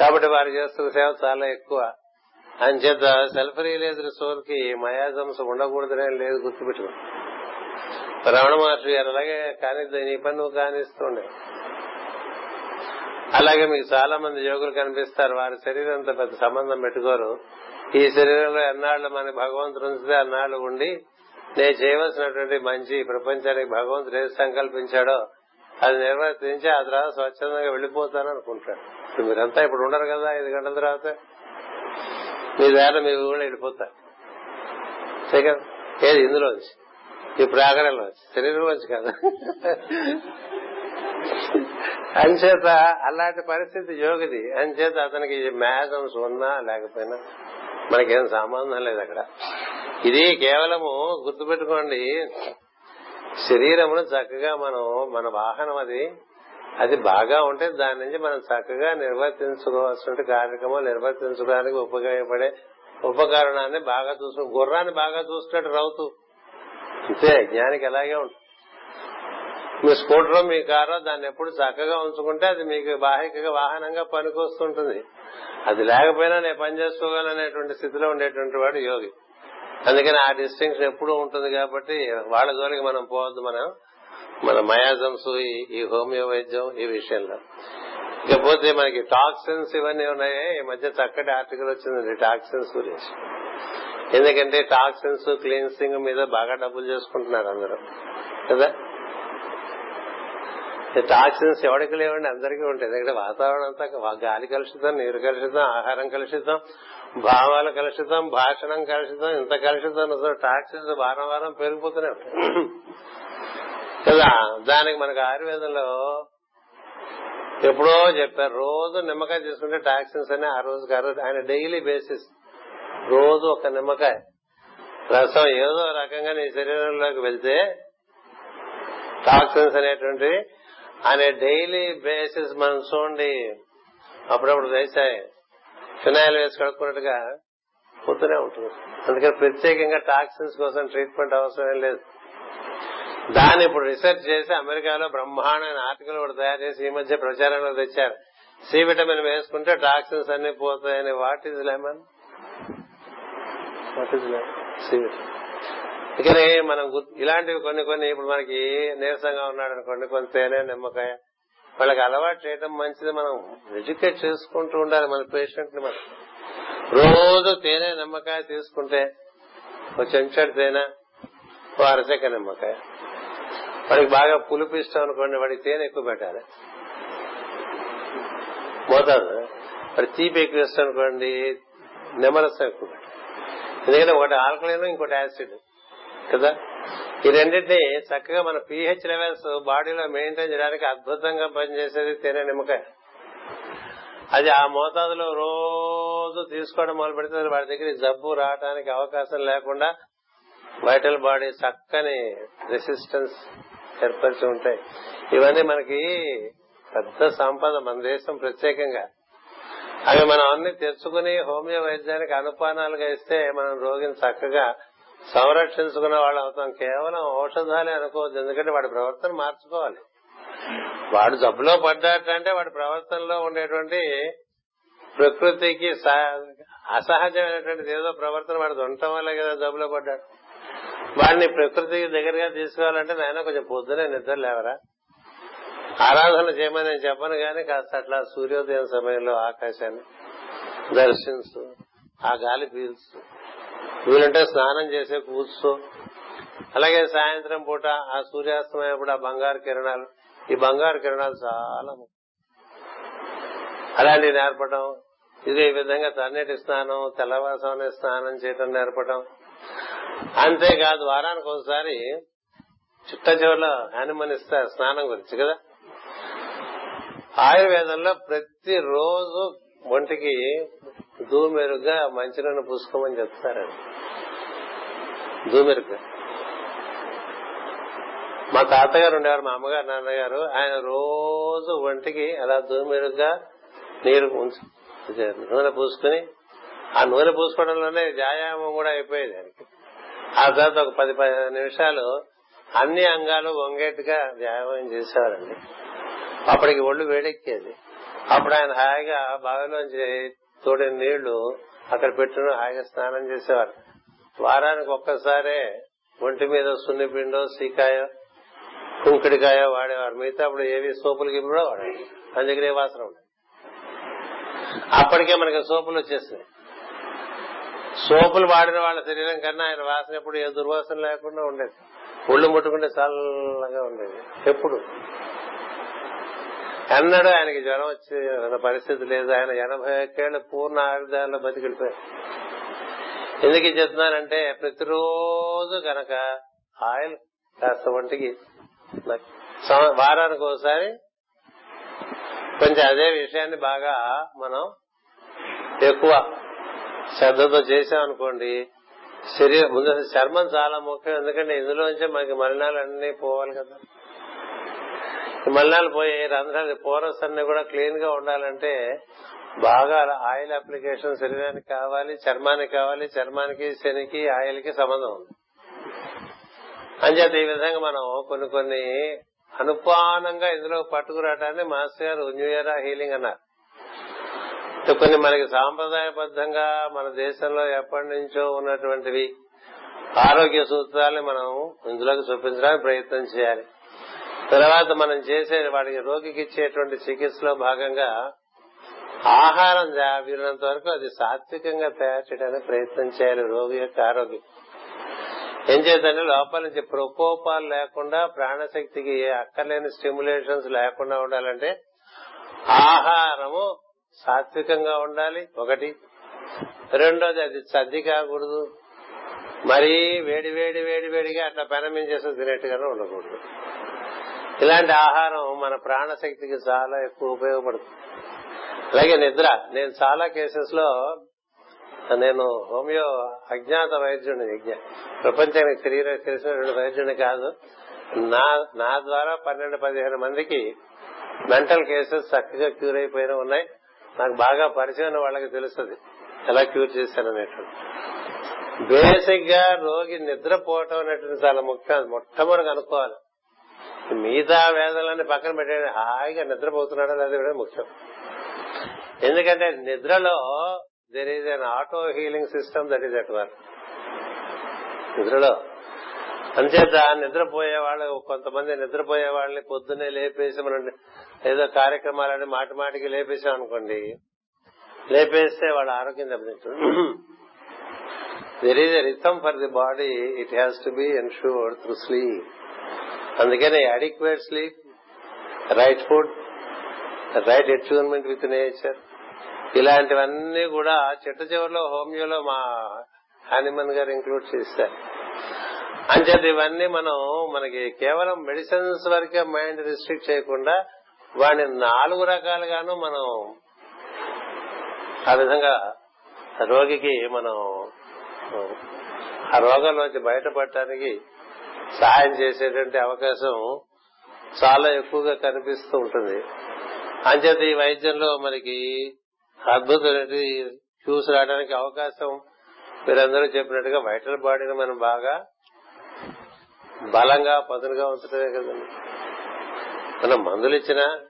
కాబట్టి వారు చేస్తున్న సేవ చాలా ఎక్కువ. అంచేత సెల్ఫ్ రియలైజ్డ్ సోల్కి మయాజమ్స్ ఉండకూడదనే లేదు గుర్తుపెట్టుకో. రమణ మహర్షి గారు అలాగే కానిద్దు నీ పని నువ్వు కానిస్తుండే. అలాగే మీకు చాలా మంది యోగులు కనిపిస్తారు వారి శరీరంతో పెద్ద సంబంధం పెట్టుకోరు. ఈ శరీరంలో ఎన్నాళ్ళు మన భగవంతుడు ఉంచితే అన్నాళ్ళు ఉండి నేను చేయవలసినటువంటి మంచి ప్రపంచానికి భగవంతుడు ఏది సంకల్పించాడో అది నిర్వర్తించి ఆ తర్వాత స్వచ్ఛందంగా వెళ్ళిపోతాను అనుకుంటాడు మీరంతా ఇప్పుడు ఉండరు కదా ఐదు గంటల తర్వాత. మీ ద్వారా మీ ఊళ్ళో వెళ్ళిపోతారు ఏది? ఇందులోంచి. ఈ ప్రాగణంలోంచి. శరీరంలోంచి కదా. అంచేత అలాంటి పరిస్థితి యోగిది. అంచేత అతనికి మ్యాథమ్స్ ఉన్నా లేకపోయినా మనకేం సంబంధం లేదు అక్కడ. ఇది కేవలము గుర్తుపెట్టుకోండి. శరీరమును చక్కగా మనం మన వాహనం అది అది బాగా ఉంటే దాని నుంచి మనం చక్కగా నిర్వర్తించుకోవాల్సిన కార్యక్రమం నిర్వర్తించడానికి ఉపయోగపడే ఉపకరణాన్ని బాగా చూసు గుర్రాన్ని బాగా చూసినట్టు రౌతు. అంతే జ్ఞానికి ఎలాగే ఉంటుంది. మీ స్కూటర్ మీ కారో దాన్ని ఎప్పుడు చక్కగా ఉంచుకుంటే అది మీకు బాహికగా వాహనంగా పనికొస్తుంటుంది. అది లేకపోయినా నేను పని చేసుకోగలనేటువంటి స్థితిలో ఉండేటువంటి వాడు యోగి. అందుకని ఆ డిస్టింక్షన్ ఎప్పుడూ ఉంటుంది కాబట్టి వాళ్ళ జోలికి మనం పోవద్దు మనం. మన మయాజమ్స్ ఈ హోమియో వైద్యం ఈ విషయంలో. ఇకపోతే మనకి టాక్సిన్స్ ఇవన్నీ ఉన్నాయి ఈ మధ్య చక్కటి ఆర్టికల్ వచ్చిందండి టాక్సిన్స్ గురించి. ఎందుకంటే టాక్సిన్స్ క్లీన్సింగ్ మీద బాగా డబ్బులు చేసుకుంటున్నారు అందరూ. కదా? టాక్సిన్స్ ఎవరికి లేవండి అందరికీ ఉంటాయి. ఎందుకంటే వాతావరణం అంతా గాలి కలుషితం నీరు కలుషితం ఆహారం కలుషితం భావాలు కలుషితం భాషణం కలుషితం ఇంత కలుషితం. టాక్సిన్స్ వారం వారం పెరిగిపోతూనే ఉంటాయి. కదా? దానికి మనకు ఆయుర్వేదంలో ఎప్పుడో చెప్పారు రోజు నిమ్మకాయ తీసుకుంటే టాక్సిన్స్ అని ఆ రోజు ఆ ఆయన డైలీ బేసిస్. రోజు ఒక నిమ్మకాయ. రసం ఏదో రకంగా నీ శరీరంలోకి వెళ్తే టాక్సిన్స్ అనేటువంటి అనే డైలీ బేసిస్ మనం చూడండి. అప్పుడప్పుడు వేసాయి ఫినాయిల్ వేసి కడుక్కున్నట్టుగా పోతూనే ఉంటుంది. అందుకని ప్రత్యేకంగా టాక్సిన్స్ కోసం ట్రీట్మెంట్ అవసరం లేదు. దాన్ని ఇప్పుడు రీసెర్చ్ చేసి అమెరికాలో బ్రహ్మాండమైన ఆర్టికల్ కూడా తయారు చేసి ఈ మధ్య ప్రచారంలో తెచ్చారు. సి విటమిన్ వేసుకుంటే టాక్సిన్స్ అన్ని పోతాయని. What is lemon what is lemon C vitamin మనం ఇలాంటివి కొన్ని కొన్ని ఇప్పుడు మనకి నీరసంగా ఉన్నాడు అనుకోండి కొంత తేనె నిమ్మకాయ వాళ్ళకి అలవాటు చేయడం మంచిది. మనం ఎడ్యుకేట్ చేసుకుంటూ ఉండాలి మన పేషెంట్ని మనం. రోజు తేనె నిమ్మకాయ తీసుకుంటే ఒక చెంచాడు తేనె ఓ అరచక నిమ్మకాయ వాడికి బాగా పులుపు ఇష్టం అనుకోండి వాడికి తేనె ఎక్కువ పెట్టాలి. మోతాదు వాడి తీపి ఎక్కువ ఇష్టం అనుకోండి నిమ్మరసం ఎక్కువ పెట్టాలి. ఎందుకంటే ఒకటి ఆల్కలైన్ ఇంకోటి యాసిడ్ కదా? ఈ రెండింటిని చక్కగా మన పీహెచ్ లెవెల్స్ బాడీలో మెయింటైన్ చేయడానికి అద్భుతంగా పనిచేసేది తేనె నిమ్మకాయ. అది ఆ మోతాదులో రోజు తీసుకోవడం మొదలు పెడితే వాడి దగ్గర జబ్బు రావడానికి అవకాశం లేకుండా వైటల్ బాడీ చక్కని రెసిస్టెన్స్ ఏర్పరిచి ఉంటాయి. ఇవన్నీ మనకి పెద్ద సంపద మన దేశం ప్రత్యేకంగా. అవి మనం అన్ని తెచ్చుకుని హోమియో వైద్యానికి అనుపానాలుగా ఇస్తే మనం రోగిని చక్కగా సంరక్షించుకున్న వాళ్ళు అవుతాం. కేవలం ఔషధాలే అనుకోవద్దు. ఎందుకంటే వాడి ప్రవర్తన మార్చుకోవాలి. వాడు జబ్బులో పడ్డాటంటే వాడి ప్రవర్తనలో ఉండేటువంటి ప్రకృతికి అసహజమైనటువంటిది ఏదో ప్రవర్తన వాడు ఉండటం వల్ల కదా జబ్బులో పడ్డాడు. వాడిని ప్రకృతికి దగ్గరగా తీసుకోవాలంటే నాయన కొంచెం పొద్దునే నిద్ర లేవరా? ఆరాధన చేయమని నేను చెప్పను కానీ కాస్త అట్లా సూర్యోదయం సమయంలో ఆకాశాన్ని దర్శించు ఆ గాలి పీల్చు. వీలుంటే స్నానం చేసే కూర్చో. అలాగే సాయంత్రం పూట ఆ సూర్యాస్తమయప్పుడు ఆ బంగారు కిరణాలు ఈ బంగారు కిరణాలు చాలా అలాంటివి నేర్పడం ఇది ఈ విధంగా తన్నటి స్నానం తెల్లవాసం అనే స్నానం చేయటం నేర్పడం అంతేకాదు వారానికి ఒకసారి చిట్ట చివరిలో హ్యానిమన్ ఇస్తారు స్నానం గురించి కదా? ఆయుర్వేదంలో ప్రతి రోజు ఒంటికి దూమెరుగ్గా మంచినీళ్ళు పూసుకోమని చెప్తారండి. దూమెరుగ్గా. మా తాతగారు ఉండేవారు మా అమ్మగారు నాన్నగారు ఆయన రోజు ఒంటికి అలా దూమెరుగ్గా నీరు నూనె పూసుకుని ఆ నూనె పూసుకోవడంలోనే వ్యాయామం కూడా అయిపోయేది. ఆ తర్వాత ఒక పది పది నిమిషాలు అన్ని అంగాలు వంగేట్టుగా వ్యాయామం చేసేవారండి. అప్పటికి ఒళ్ళు వేడెక్కేది. అప్పుడు ఆయన హాయిగా బావిలోంచి తోడిన నీళ్ళు అక్కడ పెట్టుకుని హాయిగా స్నానం చేసేవారు. వారానికి ఒక్కసారే ఒంటి మీద సున్నిపిండో సీకాయో కుంకుడికాయ వాడేవారు. మిగతా అప్పుడు ఏవి సోపులు గిప్పుడు వాడేవారు. అందుకనే వాసన ఉండేది. అప్పటికే మనకి సోపులు వచ్చేసినాయి. సోపులు వాడిన వాళ్ళ శరీరం కన్నా ఆయన వాసన ఎప్పుడు ఏ దుర్వాసన లేకుండా ఉండేది. ఒళ్ళు ముట్టుకుంటే చల్లగా ఉండేది. ఎప్పుడు. ఎన్నడూ ఆయనకి జ్వరం వచ్చే పరిస్థితి లేదు. ఆయన ఎనభై ఒక్కేళ్ళ పూర్ణ ఆయుధాల్లో బతికెళ్ళిపోయారు ఎందుకు చెప్తున్నానంటే ప్రతిరోజు గనక ఆయిల్ కాస్త ఒంటికి వారానికి ఒకసారి కొంచెం అదే విషయాన్ని బాగా మనం ఎక్కువ శ్రద్ధతో చేసామనుకోండి శరీరం ముందు చర్మం చాలా ముఖ్యం ఎందుకంటే ఇందులోంచి మనకి మలినాలు అన్ని పోవాలి కదా. మలినాలు పోయి రంధ్రాలు పోరస్ అన్ని కూడా క్లీన్గా ఉండాలంటే బాగా ఆయిల్ అప్లికేషన్ శరీరానికి కావాలి చర్మానికి కావాలి చర్మానికి శనికి ఆయిల్కి సంబంధం ఉంది. అంచేత ఈ విధంగా మనం కొన్ని కొన్ని అనుపానంగా ఇందులో పట్టుకురావటాన్ని మాస్టర్ గారు న్యూ ఇయర్ హీలింగ్ అన్నారు. కొన్ని మనకి సాంప్రదాయబద్ధంగా మన దేశంలో ఎప్పటి నుంచో ఉన్నటువంటివి ఆరోగ్య సూత్రాలని మనం ఇందులోకి చూపించడానికి ప్రయత్నం చేయాలి. తర్వాత మనం చేసే వాడికి రోగికి ఇచ్చేటువంటి చికిత్సలో భాగంగా ఆహారం వీరినంత వరకు అది సాత్వికంగా తయారు చేయడానికి ప్రయత్నం చేయాలి రోగి యొక్క ఆరోగ్యం. ఏం చేద్దంటే లోపల నుంచి ప్రకోపాలు లేకుండా ప్రాణశక్తికి అక్కర్లేని స్టిమ్యులేషన్స్ లేకుండా ఉండాలంటే ఆహారము సాత్వికంగా ఉండాలి. ఒకటి. రెండోది అది సర్ది కాకూడదు. మరీ వేడి వేడి వేడి వేడిగా అట్లా పెనమించేసి తినేట్టుగానే ఉండకూడదు. ఇలాంటి ఆహారం మన ప్రాణశక్తికి చాలా ఎక్కువ ఉపయోగపడుతుంది. అలాగే నిద్ర. నేను చాలా కేసెస్లో నేను హోమియో అజ్ఞాత వైద్యుడిని ప్రపంచానికి తెలియ తెలిసినటువంటి వైద్యుడిని కాదు. నా నా ద్వారా పన్నెండు పదిహేను మందికి మెంటల్ కేసెస్ చక్కగా క్యూర్ అయిపోయిన ఉన్నాయి. నాకు బాగా పరిచయం వాళ్ళకి తెలుస్తుంది. ఎలా క్యూర్ చేశాను అనేటువంటి బేసిక్గా రోగి నిద్రపోవటం అనేటువంటి చాలా ముఖ్యం. మొట్టమొదటి అనుకోవాలి. మిగతా వేదనలన్నీ పక్కన పెట్టే హాయిగా నిద్రపోతున్నాడో అది కూడా ముఖ్యం. ఎందుకంటే నిద్రలో there is an auto healing system that is at work నిద్రలో అంచేత నిద్రపోయే వాళ్ళు కొంతమంది నిద్రపోయే వాళ్ళని పొద్దున్నే లేపేసి మనం ఏదో కార్యక్రమాలని మాటి మాటికి లేపేసాం అనుకోండి లేపేస్తే వాళ్ళ ఆరోగ్యం దెబ్బతింటుంది. There is a rhythm for the body it has to be ensured through sleep అందుకని adequate sleep right food right attunement with nature ఇలాంటివన్నీ కూడా చిట్ట చివరిలో హోమియోలో మా హానిమన్ గారు ఇంక్లూడ్ చేశారు. అంచేత ఇవన్నీ మనం మనకి కేవలం మెడిసిన్స్ వరకే మైండ్ రిస్ట్రిక్ట్ చేయకుండా వాడిని నాలుగు రకాలుగాను మనం ఆ విధంగా రోగికి మనం ఆ రోగంలోంచి బయటపడటానికి సహాయం చేసేటువంటి అవకాశం చాలా ఎక్కువగా కనిపిస్తూ ఉంటుంది. అంచేత ఈ వైద్యంలో మనకి అద్భుతమైన క్యూస్ రావడానికి అవకాశం మీరందరూ చెప్పినట్టుగా వైటల్ బాడీని మనం బాగా బలంగా పదునుగా ఉంచడమే కదండి. మనం మందులు ఇచ్చినా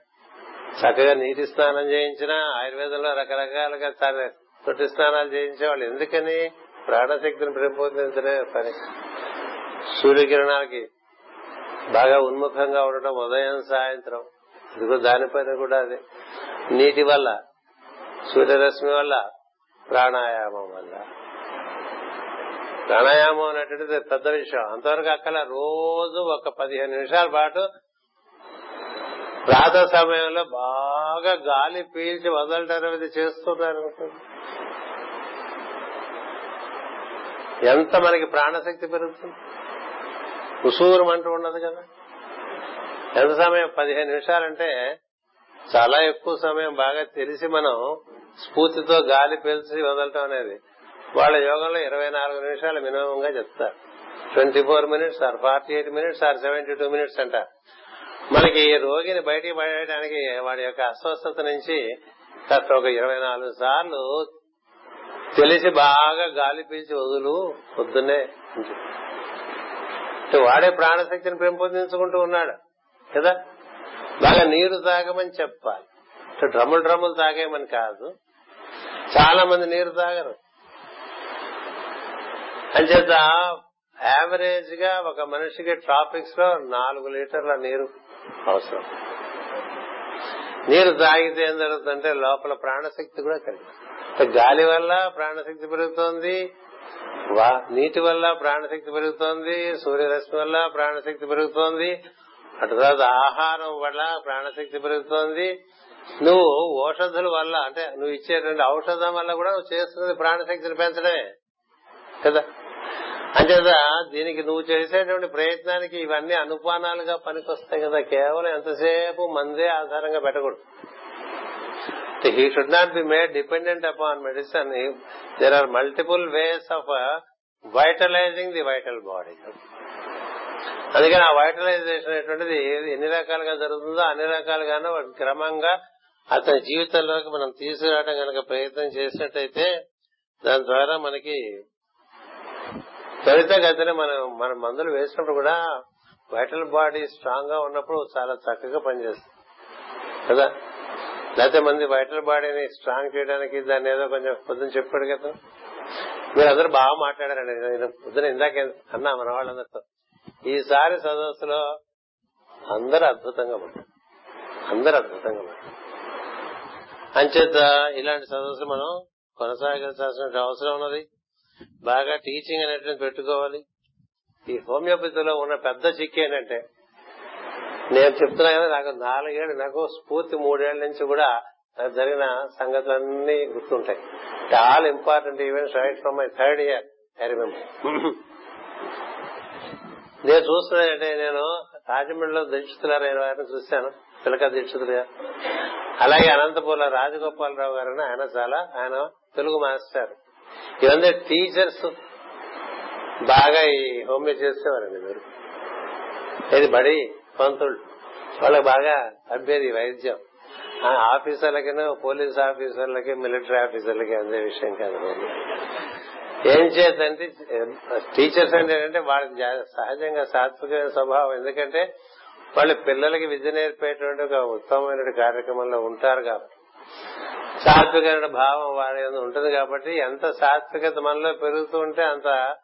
చక్కగా నీటి స్నానం చేయించినా ఆయుర్వేదంలో రకరకాలుగా తొట్టి స్నానాలు చేయించేవాళ్ళు. ఎందుకని? ప్రాణశక్తిని పెంపొందించడే పని. సూర్యకిరణాలకి బాగా ఉన్ముఖంగా ఉండటం ఉదయం సాయంత్రం. ఇదిగో దానిపైన కూడా అది. నీటి వల్ల సూర్యరశ్మి వల్ల ప్రాణాయామం వల్ల. ప్రాణాయామం అనేటువంటిది పెద్ద విషయం. అంతవరకు అక్కడ రోజు ఒక పదిహేను నిమిషాల పాటు ప్రాత సమయంలో బాగా గాలి పీల్చి వదలటం అనేది చేస్తున్నారు. ఎంత మనకి ప్రాణశక్తి పెరుగుతుంది? ఉసూరం అంటూ ఉండదు కదా. ఎంత సమయం? పదిహేను నిమిషాలంటే చాలా ఎక్కువ సమయం బాగా తెలిసి మనం స్ఫూర్తితో గాలి పీల్చి వదలటం అనేది వాళ్ళ యోగంలో ఇరవై నాలుగు నిమిషాలు మినిమం గా చెప్తారు. Twenty four minutes or forty eight minutes or seventy two minutes అంట. మనకి రోగిని బయటికి పడేయడానికి వాడి యొక్క అస్వస్థత నుంచి కాస్త ఒక ఇరవై నాలుగు సార్లు తెలిసి బాగా గాలి పీల్చి వదులు పొద్దున్నే వాడే ప్రాణశక్తిని పెంపొందించుకుంటూ ఉన్నాడు. కదా? బాగా నీరు తాగమని చెప్పాలి. డ్రమ్ములు డ్రమ్ములు తాగేమని కాదు. చాలా మంది నీరు తాగరు. అంచేత యావరేజ్గా ఒక మనిషికి ట్రాఫిక్స్లో నాలుగు లీటర్ల నీరు అవసరం. నీరు తాగితే ఏం జరుగుతుందంటే లోపల ప్రాణశక్తి కూడా కలిగి గాలి వల్ల ప్రాణశక్తి పెరుగుతోంది నీటి వల్ల ప్రాణశక్తి పెరుగుతోంది సూర్యరశ్మి వల్ల ప్రాణశక్తి పెరుగుతోంది అటు తర్వాత ఆహారం వల్ల ప్రాణశక్తి పెరుగుతోంది. నువ్వు ఔషధుల వల్ల అంటే నువ్వు ఇచ్చేటువంటి ఔషధం వల్ల కూడా నువ్వు చేస్తున్నది ప్రాణశక్తిని పెంచడమే కదా? అంచేత దీనికి నువ్వు చేసేటువంటి ప్రయత్నానికి ఇవన్నీ అనుపానాలుగా పనికొస్తాయి కదా. కేవలం ఎంతసేపు మందే ఆధారంగా పెట్టకూడదు. He should not be made dependent upon medicine there are multiple ways of vitalizing the vital body అందుకని ఆ వైటలైజేషన్ అనేటువంటిది ఎన్ని రకాలుగా జరుగుతుందో అన్ని రకాలుగానే క్రమంగా అతని జీవితంలోకి మనం తీసుకురావడం కనుక ప్రయత్నం చేసినట్టయితే దాని ద్వారా మనకి త్వరితగతిన మనం మన మందులు వేసినప్పుడు కూడా వైటల్ బాడీ స్ట్రాంగ్గా ఉన్నప్పుడు చాలా చక్కగా పనిచేస్తుంది. కదా? లేకపోతే మంది వైటల్ బాడీని స్ట్రాంగ్ చేయడానికి దాన్ని ఏదో కొంచెం పొద్దున చెప్పాడు కదా? మీరు అందరూ బాగా మాట్లాడారండి. నేను పొద్దున ఇందాక అన్నా మన వాళ్ళందరితో. ఈసారి సదస్సులో అందరూ అద్భుతంగా ఉంటారు అందరూ అద్భుతంగా ఉంటారు అంచేత ఇలాంటి సదస్సులు మనం కొనసాగించాల్సిన అవసరం ఉన్నది. బాగా టీచింగ్ అనేటువంటి పెట్టుకోవాలి. ఈ హోమియోపతిలో ఉన్న పెద్ద చిక్కు ఏంటంటే నేను చెప్తున్నా కదా నాకు నాలుగేళ్ళు నాకు స్ఫూర్తి మూడేళ్ళ నుంచి కూడా నాకు జరిగిన సంగతులన్నీ గుర్తుంటాయి. All important events right from my third year I remember నేను చూస్తున్నానంటే నేను రాజమండ్రిలో దీక్షితులారైన వారిని చూశాను. పిలక దీక్షితులు అలాగే అనంతపూర్లో రాజగోపాలరావు గారు ఆయన చాలా ఆయన తెలుగు మాస్టర్. ఇవన్నీ టీచర్స్ బాగా ఈ హోమియో చేసేవారండి మీరు. ఇది బడి పంతులు. వాళ్ళకి బాగా అబ్బేది వైద్యం. ఆఫీసర్లకి పోలీస్ ఆఫీసర్లకి మిలిటరీ ఆఫీసర్లకి అందే విషయం కాదు ఏం చేద్దంటే టీచర్స్ అంటే ఏంటంటే వాళ్ళకి సహజంగా సాత్వికమైన స్వభావం. ఎందుకంటే వాళ్ళు పిల్లలకి విద్య నేర్పేటువంటి ఒక ఉత్తమమైన కార్యక్రమంలో ఉంటారు కాబట్టి. సాత్వికమైన భావం వారి ఉంటుంది కాబట్టి ఎంత సాత్వికత మనలో పెరుగుతూ ఉంటే అంత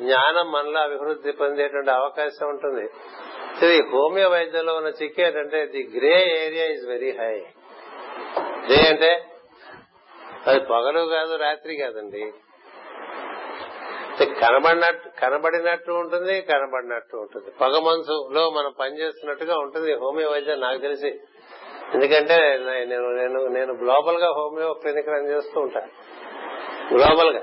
జ్ఞానం మనలో అభివృద్ధి పొందేటువంటి అవకాశం ఉంటుంది. ఇది హోమియో వైద్యంలో ఉన్న చిక్కు ఏంటంటే the grey area is very high. Grey అంటే అది పొగలు కాదు రాత్రి కాదండి. కనబడినట్టు కనబడినట్టు ఉంటుంది కనబడినట్టు ఉంటుంది. పొగ మనసులో మనం పనిచేస్తున్నట్టుగా ఉంటుంది హోమియో వైద్యం నాకు తెలిసి ఎందుకంటే నేను నేను నేను గ్లోబల్గా హోమియో క్లినిక్ రన్ చేస్తూ ఉంటాను గ్లోబల్గా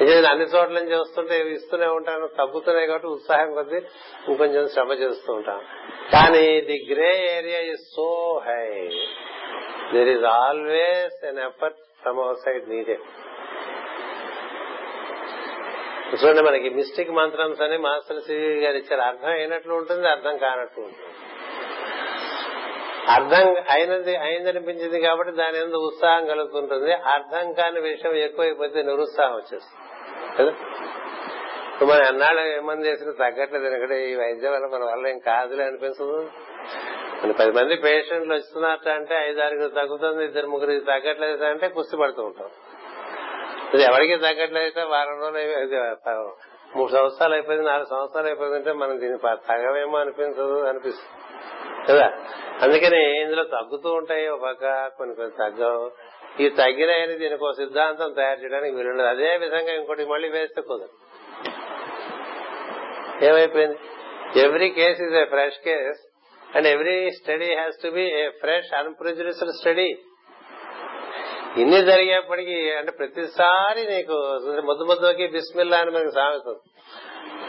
నిజంగా అన్ని చోట్ల నుంచి వస్తుంటే ఇస్తూనే ఉంటాను తగ్గుతున్నాయి కాబట్టి ఉత్సాహం కొద్దీ ఇంకొంచెం శ్రమ చేస్తూ ఉంటాను కానీ the grey area is so high there is always an effort from our side needed చూడండి మనకి మిస్టిక్ మంత్రమ్స్ అని మాస్టర్ సివి గారు ఇచ్చారు. అర్థం అయినట్లు ఉంటుంది అర్థం కానట్లు ఉంటుంది. అర్థం అయినది అయిందనిపించింది కాబట్టి దాని ఎందుకు ఉత్సాహం కలుగుతుంటుంది. అర్థం కాని విషయం ఎక్కువైపోతే నిరుత్సాహం వచ్చేస్తుంది. కదా? ఇప్పుడు మనం ఎన్నాళ్ళు ఏమని చేసినా తగ్గట్లేదు. ఎందుకంటే ఈ వైద్యం వల్ల మన వల్ల ఏం కాదులే అనిపిస్తుంది. మన పది మంది పేషెంట్లు వస్తున్నట్టు అంటే ఐదారుగురు తగ్గుతుంది ఇద్దరు ముగ్గురికి తగ్గట్లేదు అంటే కుస్తీ పడుతూ ఉంటాం. ఇది ఎవరికి తగ్గట్లయితే వారం రోజులు మూడు సంవత్సరాలు అయిపోయింది నాలుగు సంవత్సరాలు అయిపోయిందంటే మనం దీని తగవేమో అనిపించదు అనిపిస్తుంది. కదా? అందుకని ఇందులో తగ్గుతూ ఉంటాయి ఒక పక్క కొన్ని కొన్ని తగ్గవు. ఈ తగ్గినాయని దీనికి ఒక సిద్ధాంతం తయారు చేయడానికి వీలుండదు. అదే విధంగా ఇంకోటి మళ్ళీ వేస్తే కుదరదు. ఏమైపోయింది? Every case is a fresh case and every study has to be a fresh unprejudiced study. ఇన్ని జరిగేప్పటికీ అంటే ప్రతిసారి నీకు ముద్దు ముద్దుకి బిస్మిల్లా అని మనకు సామెతుంది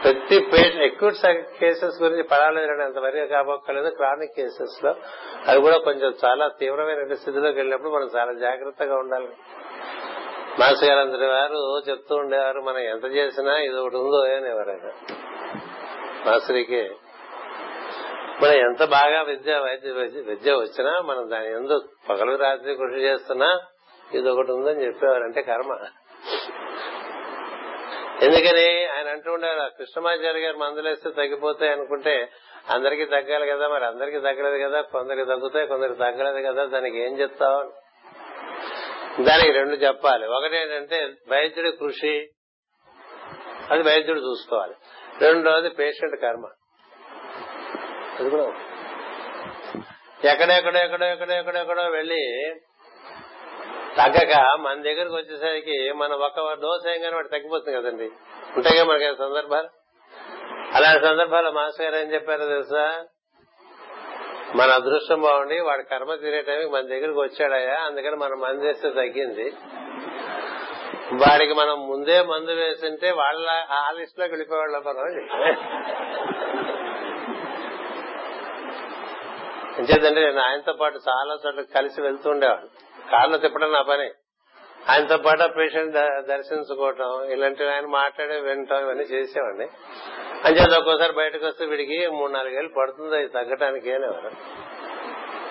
ప్రతి పేషెంట్ ఎక్కువ కేసెస్ గురించి పడాలి అంతవరకు కాబోక్కర్లేదు క్రానిక్ కేసెస్లో అది కూడా కొంచెం చాలా తీవ్రమైన స్థితిలోకి వెళ్ళినప్పుడు మనం చాలా జాగ్రత్తగా ఉండాలి. మాస్ గారు వారు చెప్తూ ఉండేవారు మనం ఎంత చేసినా ఇది ఒకటి ఉందో అనేవారు ఆయన మాస్టర్కి మనం ఎంత బాగా విద్య వైద్య విద్య వచ్చినా మనం దాని ఎందుకు పగలు రాత్రి కృషి చేస్తున్నా ఇది ఒకటి ఉందని చెప్పేవారు అంటే కర్మ. ఎందుకని ఆయన అంటూ ఉండేవారు కృష్ణమాచార్య గారు మందులేస్తే తగ్గిపోతాయి అనుకుంటే అందరికి తగ్గాలి కదా మరి అందరికి తగ్గలేదు కదా కొందరికి తగ్గుతాయి కొందరికి తగ్గలేదు కదా దానికి ఏం చెప్తావు? దానికి రెండు చెప్పాలి. ఒకటి ఏంటంటే వైద్యుడి కృషి అది వైద్యుడు చూసుకోవాలి. రెండోది పేషెంట్ కర్మ. అది కూడా ఎక్కడెక్కడో ఎక్కడో ఎక్కడో ఎక్కడెక్కడో వెళ్ళి తగ్గక మన దగ్గరకు వచ్చేసరికి మనం ఒక డోస్ కానీ వాడు తగ్గిపోతుంది కదండి. ఉంటాయిగా మనకి సందర్భాలు? అలాంటి సందర్భాల్లో మాస్టర్ గారు ఏం చెప్పారో తెలుసా? మన అదృష్టం బాగుండి వాడి కర్మ తీరే టైంకి మన దగ్గరకు వచ్చాడయ్యా అందుకని మనం మందు వేస్తే తగ్గింది. వాడికి మనం ముందే మందు వేసింటే వాళ్ళ ఆ లిస్ట్లోకి వెళ్ళిపోయేవాళ్ళ మనం ఎంచేదంటే నేను ఆయనతో పాటు చాలా చోట్ల కలిసి వెళ్తూ ఉండేవాడు కార్లో తిప్పడం నా పని. ఆయనతో పాటు పేషెంట్ దర్శించుకోవటం ఇలాంటివి ఆయన మాట్లాడే వినటం ఇవన్నీ చేసేవాడిని. అంచేది ఒక్కోసారి బయటకు వస్తే వీడికి మూడు నాలుగేళ్ళు పడుతుంది అది తగ్గటానికి ఏనేవారు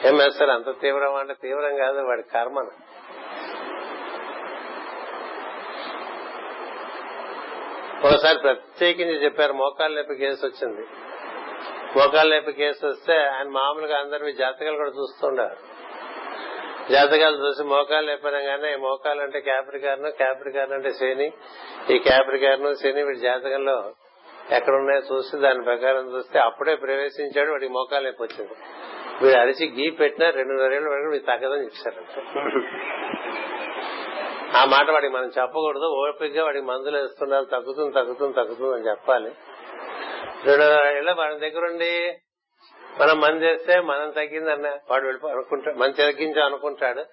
ఏం వేస్తారు అంత తీవ్రం అంటే తీవ్రం కాదు వాడి కర్మను. ఒకసారి ప్రత్యేకించి చెప్పారు మోకాలు నొప్పి కేసు వచ్చింది. మోకాలు నొప్పి కేసు వస్తే ఆయన మామూలుగా అందరివి జాతకాలు కూడా చూస్తుండారు జాతకాలు చూసి మోకాలు నొప్పినగానే మోకాలు అంటే క్యాప్రికార్ను క్యాప్రికార్న్ అంటే శని. ఈ క్యాప్రికార్ను శని వీడి జాతకంలో ఎక్కడున్నాయో చూసి దాని ప్రకారం చూస్తే అప్పుడే ప్రవేశించాడు వాడికి మోకాలు నొప్పి వచ్చింది. వీడు అరిచి గీ పెట్టినా రెండున్నరేళ్ళ వరకు వీడు తగ్గదని చెప్పారు ఆ మాట వాడికి మనం చెప్పకూడదు ఓపికగా వాడికి మందులు వేస్తున్నారు తగ్గుతుంది తగ్గుతుంది తగ్గుతుంది అని చెప్పాలి. రెండున్నర ఏళ్ళ వాడి దగ్గరుండి మనం మన చేస్తే మనం తగ్గిందన్న వాడు వెళ్ళిపో అనుకుంటాడు మనం తగ్గించాం అనుకుంటాడు.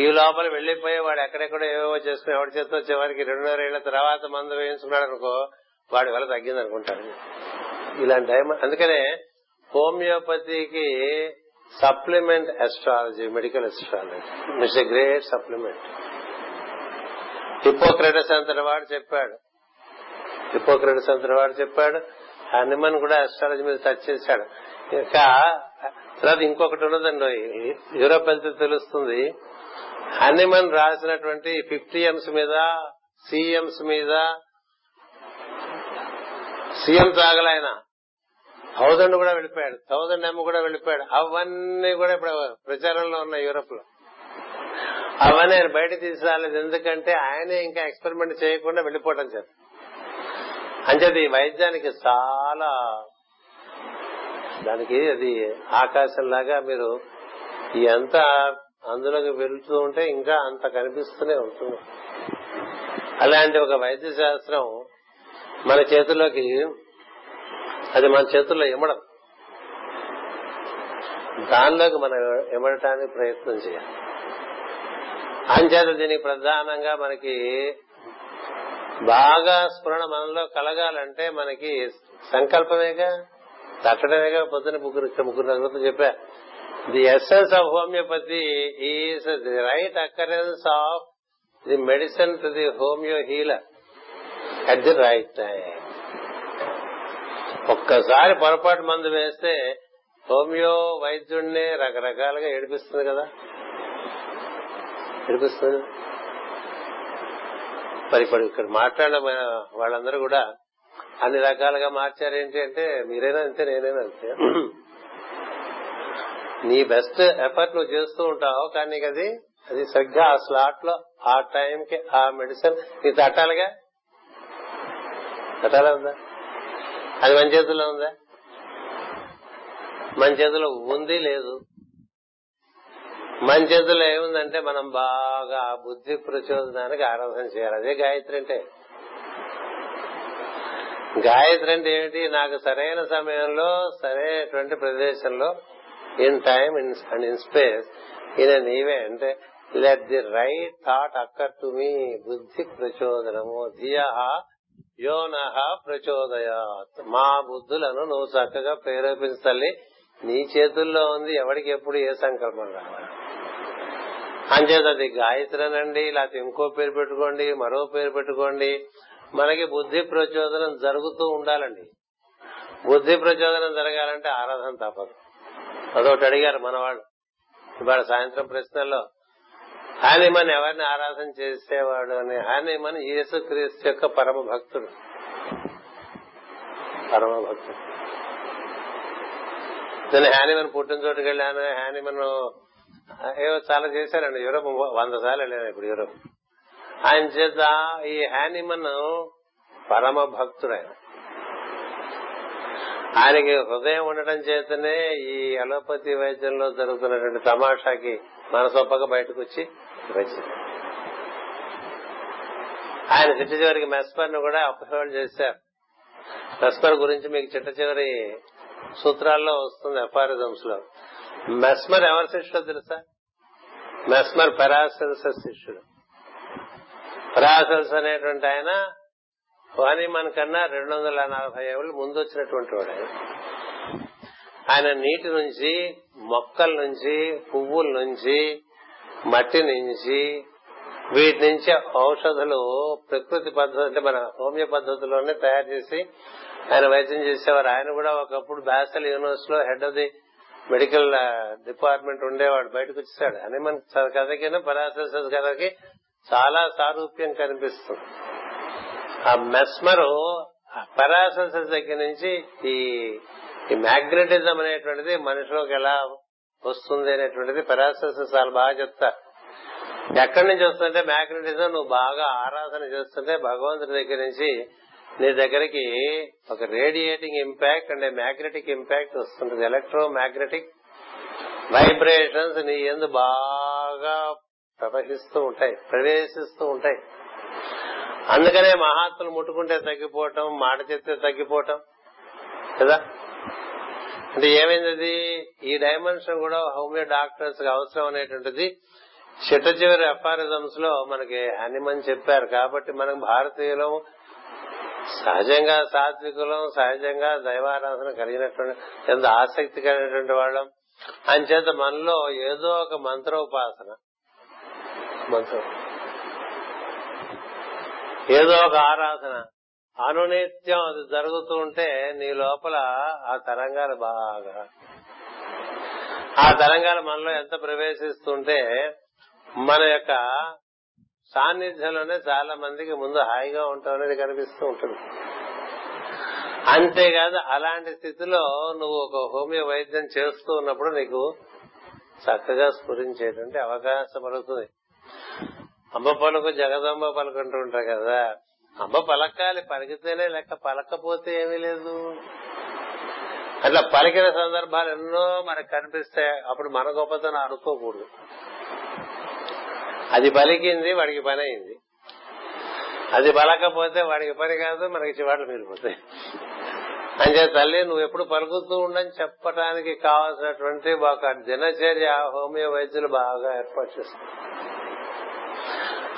ఈ లోపల వెళ్ళిపోయి వాడు ఎక్కడెక్కడో ఏవో చేసుకుని ఎవరి చేతితో చివరికి రెండున్నర ఏళ్ళ తర్వాత మందు వేయించుకున్నాడు అనుకో వాడి వల్ల తగ్గింది అనుకుంటాడు ఇలాంటి టైం. అందుకనే హోమియోపతికి supplement astrology medical astrology it's a great supplement. Hippocrates అంతటి వాడు చెప్పాడు. హిపోక్రటస్ అంతటి వాడు చెప్పాడు. హనుమన్ కూడా అస్ట్రాలజీ మీద టచ్ చేశాడు. ఇంకా తర్వాత ఇంకొకటి ఉన్నదండి యూరోప్ వెళ్తే తెలుస్తుంది. హనుమన్ రాసినటువంటి ఫిఫ్టీ ఎంస్ మీద సిఎంస్ మీద సీఎం తాగలైన థౌజండ్ కూడా వెళ్ళిపోయాడు. థౌజండ్ ఎమ్ కూడా వెళ్ళిపోయాడు. అవన్నీ కూడా ఇప్పుడు ప్రచారంలో ఉన్నాయి యూరోప్లో అవన్నీ ఆయన బయట తీసుకురాలేదు ఎందుకంటే ఆయనే ఇంకా ఎక్స్పెరిమెంట్ చేయకుండా వెళ్ళిపోవడం చేత. అంచేది ఈ వైద్యానికి చాలా దానికి అది ఆకాశంలాగా మీరు ఎంత అందులోకి వెళ్తూ ఉంటే ఇంకా అంత కనిపిస్తూనే ఉంటుంది. అలాంటి ఒక వైద్య శాస్త్రం మన చేతుల్లోకి అది మన చేతుల్లో ఇమ్మడం. దానిలోకి మనం ఇమ్మడటానికి ప్రయత్నం చేయాలి. అంచేత దీనికి ప్రధానంగా మనకి బాగా స్ఫురణ మనలో కలగాలంటే మనకి సంకల్పమేగా? తట్టడమేగా పొద్దున ముగ్గురు ముగ్గురు నలుగురు చెప్పా the essence of homeopathy is the right occurrence of the medicine to the homeo healer at the right time. ఒక్కసారి పొరపాటు మందు వేస్తే హోమియో వైద్యుడిని రకరకాలుగా ఏడిపిస్తుంది కదా. ఏడిపిస్తుంది. మరి ఇప్పుడు ఇక్కడ మాట్లాడిన వాళ్ళందరూ కూడా అన్ని రకాలుగా మార్చారేంటి అంటే మీరైనా అంతే నేనైనా అంతే. నీ బెస్ట్ ఎఫర్ట్ నువ్వు చేస్తూ ఉంటావు కానీ నీకు అది అది సరిగ్గా ఆ స్లాట్లో ఆ టైం కి ఆ మెడిసిన్ నీ తట్టాలిగా? తట్టాలా ఉందా? అది మన చేతుల్లో ఉందా? మన చేతిలో ఉంది లేదు. మన చేతుల్లో ఏముందంటే మనం బాగా బుద్ధి ప్రచోదనానికి ఆరాధన చేయాలి. అదే గాయత్రి అంటే గాయత్రి అంటే ఏమిటి? నాకు సరైన సమయంలో సరైనటువంటి ప్రదేశంలో in time and in space in an event let the right thought occur to me బుద్ధి ప్రచోదనము ధియ యోనహ ప్రచోదయాత్. మా బుద్ధులను నువ్వు చక్కగా ప్రేరేపించాలి నీ చేతుల్లో ఉంది ఎవరికి ఎప్పుడు ఏ సంకల్పం రావాలి? అంచేత అది గాయత్రనండి లేకపోతే ఇంకో పేరు పెట్టుకోండి మరో పేరు పెట్టుకోండి మనకి బుద్ధి ప్రచోదనం జరుగుతూ ఉండాలండి. బుద్ధి ప్రచోదనం జరగాలంటే ఆరాధన తప్పదు. అదొకటి అడిగారు మనవాళ్ళు. ఇవాళ సాయంత్రం ప్రశ్నల్లో హానిమన్ ఎవరిని ఆరాధన చేసేవాడు? అని. హానిమన్ యేసు క్రీస్తు యొక్క పరమ భక్తుడు. పరమ భక్తుడు. నేను హ్యానిమన్ పుట్టిన చోటుకి వెళ్ళాను హ్యానిమన్ ఏవో చాలా చేశారండి. యూరోప్ వంద సార్లు వెళ్ళాను ఇప్పుడు యూరోప్. ఆయన చేత ఈ హ్యానిమన్ పరమ భక్తుడు ఆయనకి హృదయం ఉండటం చేతనే ఈ అలోపతి వైద్యంలో జరుగుతున్నటువంటి తమాషాకి మనసొప్పక బయటకు వచ్చి వచ్చింది ఆయన చిట్ట చివరికి మెస్పర్ను కూడా అపహరణ చేశారు. మెస్మర్ గురించి మీకు చిట్ట చివరి సూత్రాల్లో వస్తుంది ఎఫారిజమ్స్లో మెస్మర్ ఎవరి శిష్యుడు తెలుసా? మెస్మర్ పెరాసెల్సస్ శిష్యుడు. పెరాసెల్స్ అనేటువంటి ఆయన వానిమన్ కన్నా రెండు వందల నలభై ఏళ్ళు ముందు వచ్చినటువంటి వాడు ఆయన. ఆయన నీటి నుంచి మొక్కల నుంచి పువ్వుల నుంచి మట్టి నుంచి వీటి నుంచి ఔషధులు ప్రకృతి పద్ధతి అంటే మన హోమియో పద్ధతిలోనే తయారు చేసి ఆయన వైద్యం చేసేవారు. ఆయన కూడా ఒకప్పుడు బ్యాసల్ యూనివర్సిటీలో head of the medical department ఉండేవాడు. బయటకు వచ్చేసాడు అని మన కథకి పరాసెస్ కథకి చాలా సారూప్యం కనిపిస్తుంది. ఆ మెస్మరు పరాసెస్ దగ్గర నుంచి ఈ ఈ మ్యాగ్నెటిజం అనేటువంటిది మనిషిలోకి ఎలా వస్తుంది అనేటువంటిది పరాసెస్ చాలా బాగా చెప్తారు ఎక్కడి నుంచి వస్తుంటే మ్యాగ్నెటిజం నువ్వు బాగా ఆరాధన చేస్తుంటే భగవంతుడి దగ్గర నుంచి నీ దగ్గరికి ఒక radiating impact and magnetic impact వస్తుంటుంది. ఎలక్ట్రో మ్యాగ్నెటిక్ వైబ్రేషన్స్ నీ ఎందు బాగా ప్రవహిస్తూ ఉంటాయి ప్రవేశిస్తూ ఉంటాయి. అందుకనే మహాత్ములు ముట్టుకుంటే తగ్గిపోవటం మాట చెప్తే తగ్గిపోవటం కదా? అంటే ఏమైంది ఈ డైమెన్షన్ కూడా హోమియో డాక్టర్స్కి అవసరం అనేటువంటిది. చిట్ట చివరి ఎఫారిజమ్స్లో మనకి హనిమన్ చెప్పారు. కాబట్టి మనం భారతీయులం సహజంగా సాత్వికులం సహజంగా దైవారాధన కలిగినటువంటి ఎంత ఆసక్తికరమైనటువంటి వాళ్ళం. అంచేత మనలో ఏదో ఒక మంత్రోపాసన మంత్రం. ఏదో ఒక ఆరాధన. అనునిత్యం అది జరుగుతూ ఉంటే నీ లోపల ఆ తరంగాలు బాగా. ఆ తరంగాలు మనలో ఎంత ప్రవేశిస్తుంటే మన యొక్క సాన్నిధ్యంలోనే చాలా మందికి ముందు హాయిగా ఉంటాం అనేది కనిపిస్తూ ఉంటుంది. అంతేకాదు అలాంటి స్థితిలో నువ్వు ఒక హోమియో వైద్యం చేస్తూ ఉన్నప్పుడు నీకు చక్కగా స్ఫురించేటువంటి అవకాశం పడుతుంది అమ్మ పలుకు జగదంబ పలుకుంటూ ఉంటారు కదా. అమ్మ పలకాలి పలికితేనే లెక్క పలకపోతే ఏమీ లేదు. అట్లా పలికిన సందర్భాలు ఎన్నో మనకు కనిపిస్తాయి. అప్పుడు మన గొప్పతనం అనుకోకూడదు అది పలికింది వాడికి పని అయింది. అది పలకపోతే వాడికి పని కాదు మనకి చివాట్లు మిగిలిపోతాయి. అంటే తల్లి నువ్వు ఎప్పుడు పలుకుతూ ఉండని చెప్పడానికి కావాల్సినటువంటి ఒక దినచర్య హోమియో వైద్యులు బాగా ఏర్పాటు చేస్తారు.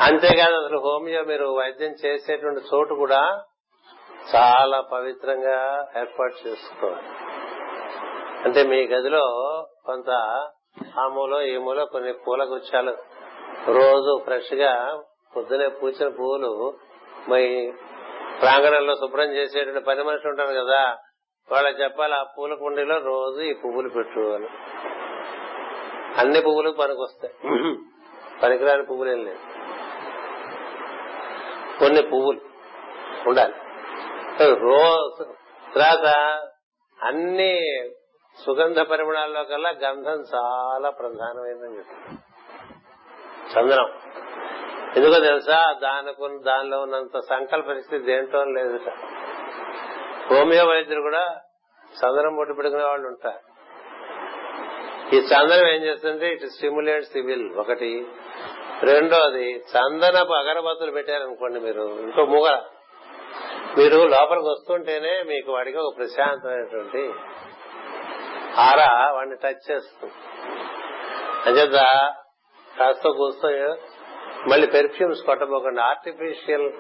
అంతేకాదు అసలు హోమియో మీరు వైద్యం చేసేటువంటి చోటు కూడా చాలా పవిత్రంగా ఏర్పాటు చేసుకోవాలి. అంటే మీ గదిలో కొంత ఆ మూలో ఈ మూలో కొన్ని పూల గుచ్చాలు రోజు ఫ్రెష్గా పొద్దునే పూచిన పువ్వులు మీ ప్రాంగణంలో శుభ్రం చేసేటువంటి పని మనుషులు ఉంటారు కదా వాళ్ళకి చెప్పాలి ఆ పూల కుండీలో రోజు ఈ పువ్వులు పెట్టు అని అన్ని పువ్వులు పనికొస్తాయి. పనికిరాని పువ్వులు ఏం లేదు కొన్ని పువ్వులు ఉండాలి. రోజ్ తర్వాత అన్ని సుగంధ పరిమాణాల్లో కల్లా గంధం చాలా ప్రధానమైందని చెప్తారు చంద్రం ఎందుకో తెలుసా? దానికి దానిలో ఉన్నంత సంకల్ప పరిస్థితి దేంట్లో లేదుట. హోమియో వైద్యులు కూడా చంద్రం పొట్టు పెడుకునే వాళ్ళు ఉంటారు. ఈ చంద్రం ఏం చేస్తుంది? It stimulates the will. ఒకటి రెండోది చందనపు అగరబత్తులు పెట్టారనుకోండి మీరు ఇంకో మూగ. మీరు లోపలికి వస్తుంటేనే మీకు వాడికి ఒక ప్రశాంతమైనటువంటి ఆర వాడిని టచ్ చేస్తుంది. అంచేత కాస్త కూస్తో మళ్ళీ పెర్ఫ్యూమ్స్ కొట్టబోకండి. ఆర్టిఫిషియల్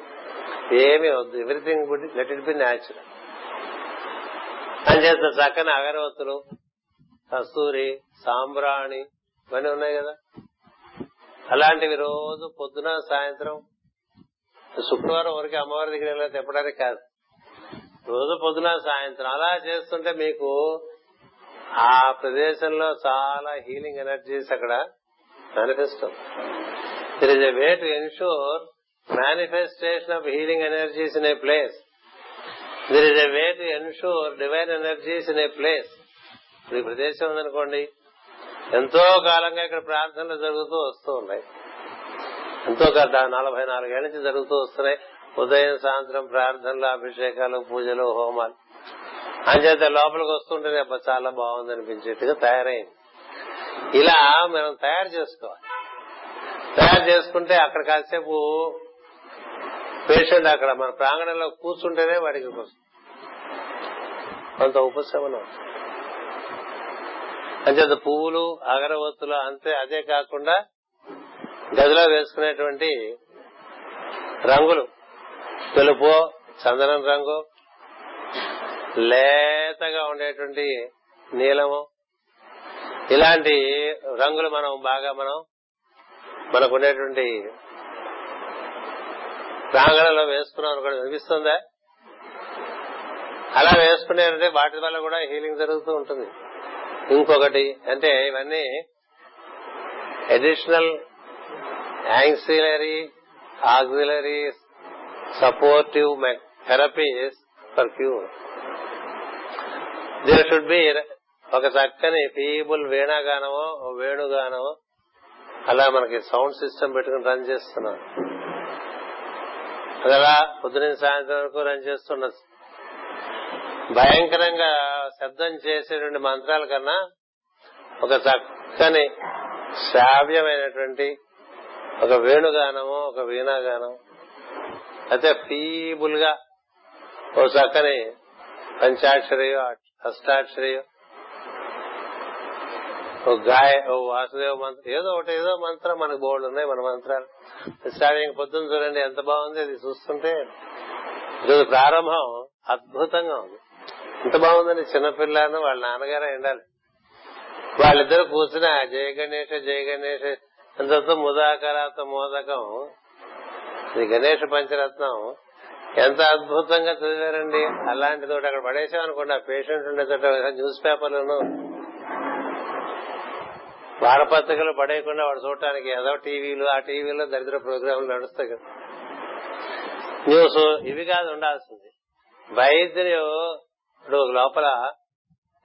ఏమీ వద్దు. Everything good let it be natural అంచేత చక్కని అగరవత్తులు కస్తూరి సాంబ్రాణి ఇవన్నీ ఉన్నాయి కదా. అలాంటివి రోజు పొద్దున సాయంత్రం శుక్రవారం వరకు అమ్మవారి దగ్గర వెళ్ళి తెప్పడానికి కాదు. రోజు పొద్దున సాయంత్రం అలా చేస్తుంటే మీకు ఆ ప్రదేశంలో చాలా హీలింగ్ ఎనర్జీస్ అక్కడ manifest there is a way to ensure manifestation of healing energies in a place there is a way to ensure divine energies in a place ఈ ప్రదేశం ఉందనుకోండి ఎంతో కాలంగా ఇక్కడ ప్రార్థనలు జరుగుతూ వస్తూ ఉన్నాయి. ఎంతో నలభై నాలుగేళ్ళ నుంచి జరుగుతూ వస్తున్నాయి. ఉదయం సాయంత్రం ప్రార్థనలు అభిషేకాలు పూజలు హోమాలు. అంచేత లోపలికి వస్తుంటేనే అబ్బా చాలా బాగుంది అనిపించేట్టుగా తయారైంది. ఇలా మనం తయారు చేసుకోవాలి. తయారు చేసుకుంటే అక్కడ కాసేపు పేషెంట్ అక్కడ మన ప్రాంగణంలో కూర్చుంటేనే వాడికి వస్తుంది కొంత ఉపశమనం అంచేత పువ్వులు అగరవత్తులు అంతే అదే కాకుండా గదిలో వేసుకునేటువంటి రంగులు. తెలుపు చందనం రంగు లేతగా ఉండేటువంటి నీలము. ఇలాంటి రంగులు మనం బాగా మనం మనకు ఉండేటువంటి ప్రాంగణంలో వేసుకున్నాం అనుకోండి వినిపిస్తుందా? అలా వేసుకునేటంటే వాటి వల్ల కూడా హీలింగ్ జరుగుతూ ఉంటుంది. ఇంకొకటి అంటే ఇవన్నీ additional ancillary auxiliary supportive therapies for cure there should be ఒక చక్కని పీబుల్ వీణాగానమో వేణుగానమో అలా మనకి సౌండ్ సిస్టమ్ పెట్టుకుని రన్ చేస్తున్నాం అది అలా పొద్దున సాయంత్రం వరకు రన్ చేస్తున్న భయంకరంగా శబ్దం చేసేటువంటి మంత్రాల కన్నా ఒక చక్కని శ్రావ్యమైనటువంటి ఒక వేణుగానము ఒక వీణాగానం. అయితే పీబుల్గా ఓ చక్కని పంచాక్షరియో అష్టాక్షరియో ఓ గాయ ఓ వాసుదేవ మంత్రం ఏదో ఒకటి ఏదో మంత్రం మనకు బోర్డు ఉన్నాయి మన మంత్రాలు. శ్రావ్యంగా పొద్దున్న చూడండి ఎంత బాగుంది అది చూస్తుంటే. ఈరోజు ప్రారంభం అద్భుతంగా ఉంది. ఎంత బాగుందని చిన్నపిల్లను వాళ్ళ నాన్నగారు ఉండాలి వాళ్ళిద్దరు కూర్చుని ఆ జయ గణేష జయ గణేష ఎంతతో ముదాకరాత మోదకం. ఇది గణేష పంచరత్నం ఎంత అద్భుతంగా చదివారండి. అలాంటి తోటి అక్కడ పడేసామనుకోండి ఆ పేషెంట్ ఉండే చోట న్యూస్ పేపర్లను. వారపత్రికలు పడేయకుండా వాడు చూడటానికి ఏదో టీవీలు ఆ టీవీలో దరిద్ర ప్రోగ్రాంలు నడుస్తాయి కదా. న్యూస్ ఇవి కాదు ఉండాల్సింది. వైద్యులు ఇప్పుడు లోపల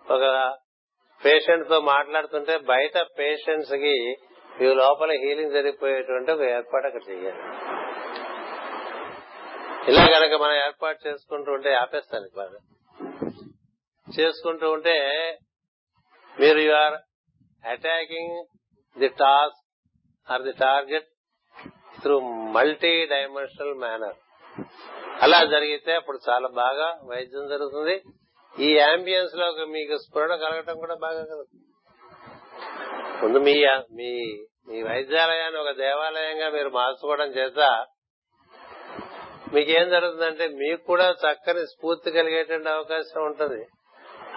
ఒక పేషెంట్తో మాట్లాడుతుంటే బయట పేషెంట్స్కి ఈ లోపల హీలింగ్ జరిగిపోయేటువంటి ఒక ఏర్పాటు అక్కడ చేయాలి ఇలా కనుక మనం ఏర్పాటు చేసుకుంటూ ఉంటే ఆపేస్తాను బాగా చేసుకుంటూ ఉంటే మీరు you are attacking the task or the target through multidimensional manner అలా జరిగితే అప్పుడు చాలా బాగా వైద్యం జరుగుతుంది. ఈ అంబియన్స్లో మీకు స్ఫురణ కలగటం కూడా బాగా కలుగుతుంది ముందు మీ మీ మీ వైద్యాలయాన్ని ఒక దేవాలయంగా మీరు మార్చుకోవడం చేత మీకేం జరుగుతుందంటే మీకు కూడా చక్కని స్ఫూర్తి కలిగేటువంటి అవకాశం ఉంటుంది.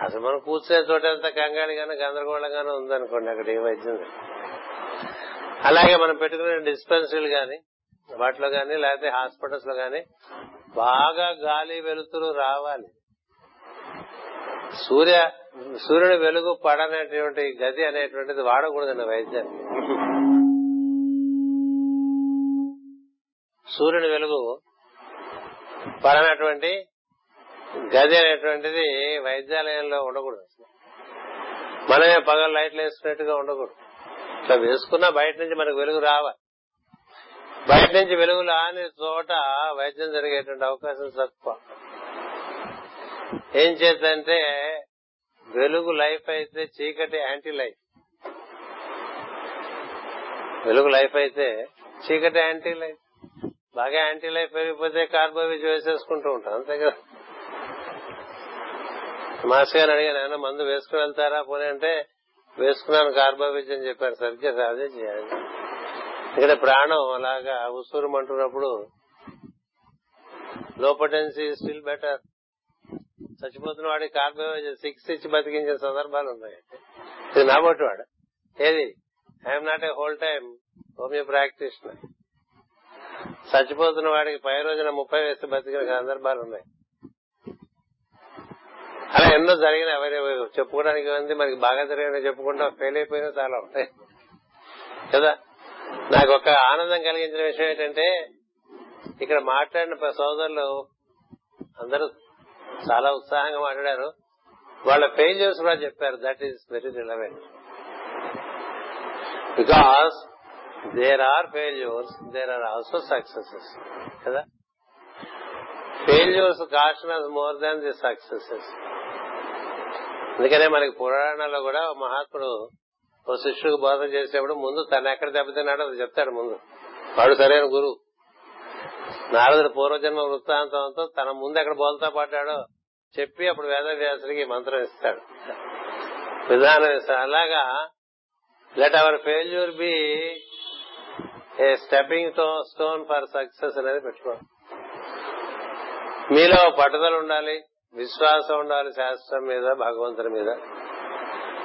అసలు మనం కూర్చునే చోట ఎంత కంగారుగానో గందరగోళంగానో ఉందనుకోండి అక్కడ ఏ వైద్యం అలాగే మనం పెట్టుకునే డిస్పెన్సరీలు గాని వాటిలో గాని లేకపోతే హాస్పిటల్స్లో గాని బాగా గాలి వెలుతురు రావాలి. సూర్య సూర్యుని వెలుగు పడనేటువంటి గది అనేటువంటిది వాడకూడదండి వైద్యాన్ని సూర్యుని వెలుగు పడనటువంటి గది అనేటువంటిది వైద్యాలయంలో ఉండకూడదు మనమే పగలు లైట్లు వేసుకున్నట్టుగా ఉండకూడదు. ఇట్లా వేసుకున్నా బయట నుంచి మనకు వెలుగు రావాలి. బయట నుంచి వెలుగు రాని చోట వైద్యం జరిగేటువంటి అవకాశం తక్కువ ఏం చేద్దంటే వెలుగు లైఫ్ అయితే చీకటి యాంటీ లైఫ్. వెలుగు లైఫ్ అయితే చీకటి యాంటీ లైఫ్. బాగా యాంటీ లైఫ్ పెరిగిపోతే కార్బోవిజ్ వేసేసుకుంటూ ఉంటాం అంతే కదా? మాస్ గారు అడిగాను ఆయన మందు వేసుకుని వెళ్తారా? పోనీ అంటే వేసుకున్నాను కార్బోవిజ్ అని చెప్పారు. సరిగ్గా అదే చేయాలి. ఇక్కడ ప్రాణం అలాగా ఉసూరుమంటున్నప్పుడు లోపటెన్సీ స్టిల్ బెటర్. చచ్చిపోతున్న వాడికి కార్బోవేజ్ సిక్స్ ఇచ్చి బతికించిన సందర్భాలు ఉన్నాయి. ఇది నాబోటి వాడు. ఏది? I'm not a whole time homeo practitioner చచ్చిపోతున్న వాడికి పై రోజున ముప్పై వేస్తే బతికిన సందర్భాలు ఉన్నాయి. అలా ఎన్నో జరిగిన ఎవరి చెప్పుకోవడానికి ఉంది. మనకి బాగా జరిగిన చెప్పుకుంటా. ఫెయిల్ అయిపోయినా చాలా ఉంటాయి. కదా? నాకు ఒక ఆనందం కలిగించిన విషయం ఏంటంటే ఇక్కడ మాట్లాడిన సోదరులు అందరూ చాలా ఉత్సాహంగా మాట్లాడారు. వాళ్ళ ఫెయిల్యూర్స్ కూడా చెప్పారు. That is very relevant because there are failures there are also successes కదా? Failures cost us more than the successes అందుకనే మనకి పురాణాల్లో కూడా మహాత్ముడు ఓ శిష్యుడికి బోధన చేసేప్పుడు ముందు తను ఎక్కడ దెబ్బతిన్నాడో అది చెప్తాడు ముందు. వాడు సరైన గురువు. నారదుడు పూర్వజన్మ వృత్తాంతంతో తన ముందు ఎక్కడ బోల్తా పడ్డాడో చెప్పి అప్పుడు వేదవ్యాసుడికి మంత్రం ఇస్తాడు. విధానం ఇస్తాడు. అలాగా let our failure be a stepping stone for success అనేది పెట్టుకోండి మీలో పట్టుదల ఉండాలి విశ్వాసం ఉండాలి శాస్త్రం మీద భగవంతుని మీద.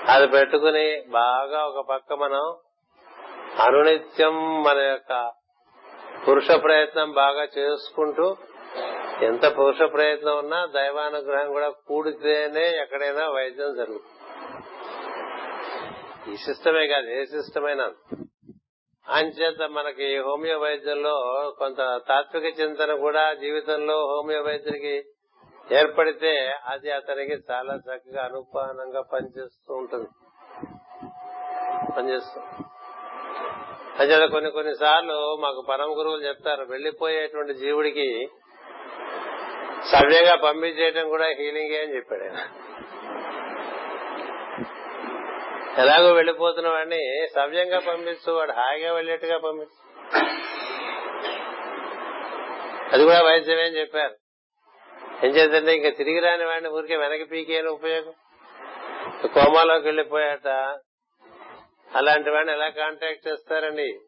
అది పెట్టుకుని బాగా ఒక పక్క మనం అనునిత్యం మన యొక్క పురుష ప్రయత్నం బాగా చేసుకుంటూ ఎంత పురుష ప్రయత్నం ఉన్నా దైవానుగ్రహం కూడా కూడితేనే ఎక్కడైనా వైద్యం జరుగుతుంది. ఈ సిస్టమే కాదు ఏ సిస్టమైనా. అంచేత మనకి హోమియో వైద్యంలో కొంత తాత్విక చింతన కూడా జీవితంలో హోమియో వైద్యుడికి ఏర్పడితే అది అతనికి చాలా చక్కగా అనుపానంగా పనిచేస్తూ ఉంటుంది. పనిచేస్తుంది అంచేత కొన్ని కొన్ని సార్లు మాకు పరమ గురువులు చెప్తారు వెళ్ళిపోయేటువంటి జీవుడికి సవ్యంగా పంపించేయటం కూడా హీలింగే అని చెప్పాడు ఆయన. ఎలాగో వెళ్ళిపోతున్న వాడిని సవ్యంగా పంపిస్తూ వాడు హాయిగా వెళ్ళేట్టుగా పంపిస్తూ అది కూడా వైద్యమే అని చెప్పారు. ఏం చేద్దంటే ఇంకా తిరిగి రాని వాడిని ఊరికే వెనక్కి పీకేయని ఉపయోగం. కోమాలోకి వెళ్ళిపోయాట అలాంటి వాడిని ఎలా కాంటాక్ట్ చేస్తారండి?